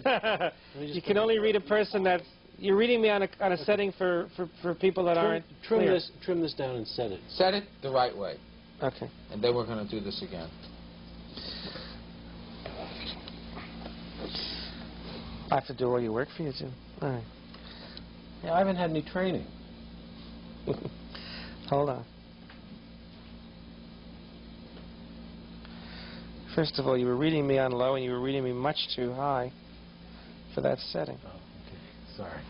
me- me <laughs> you can only read a person that's. You're reading me on a, on a setting for, for, for people that trim, aren't trim clear. this trim this down and set it. Set it the right way. Okay. And then we're going to do this again. I have to do all your work for you, too. All right. Yeah, I haven't had any training. <laughs> Hold on. First of all, you were reading me on low, and you were reading me much too high for that setting. Oh, okay. Sorry.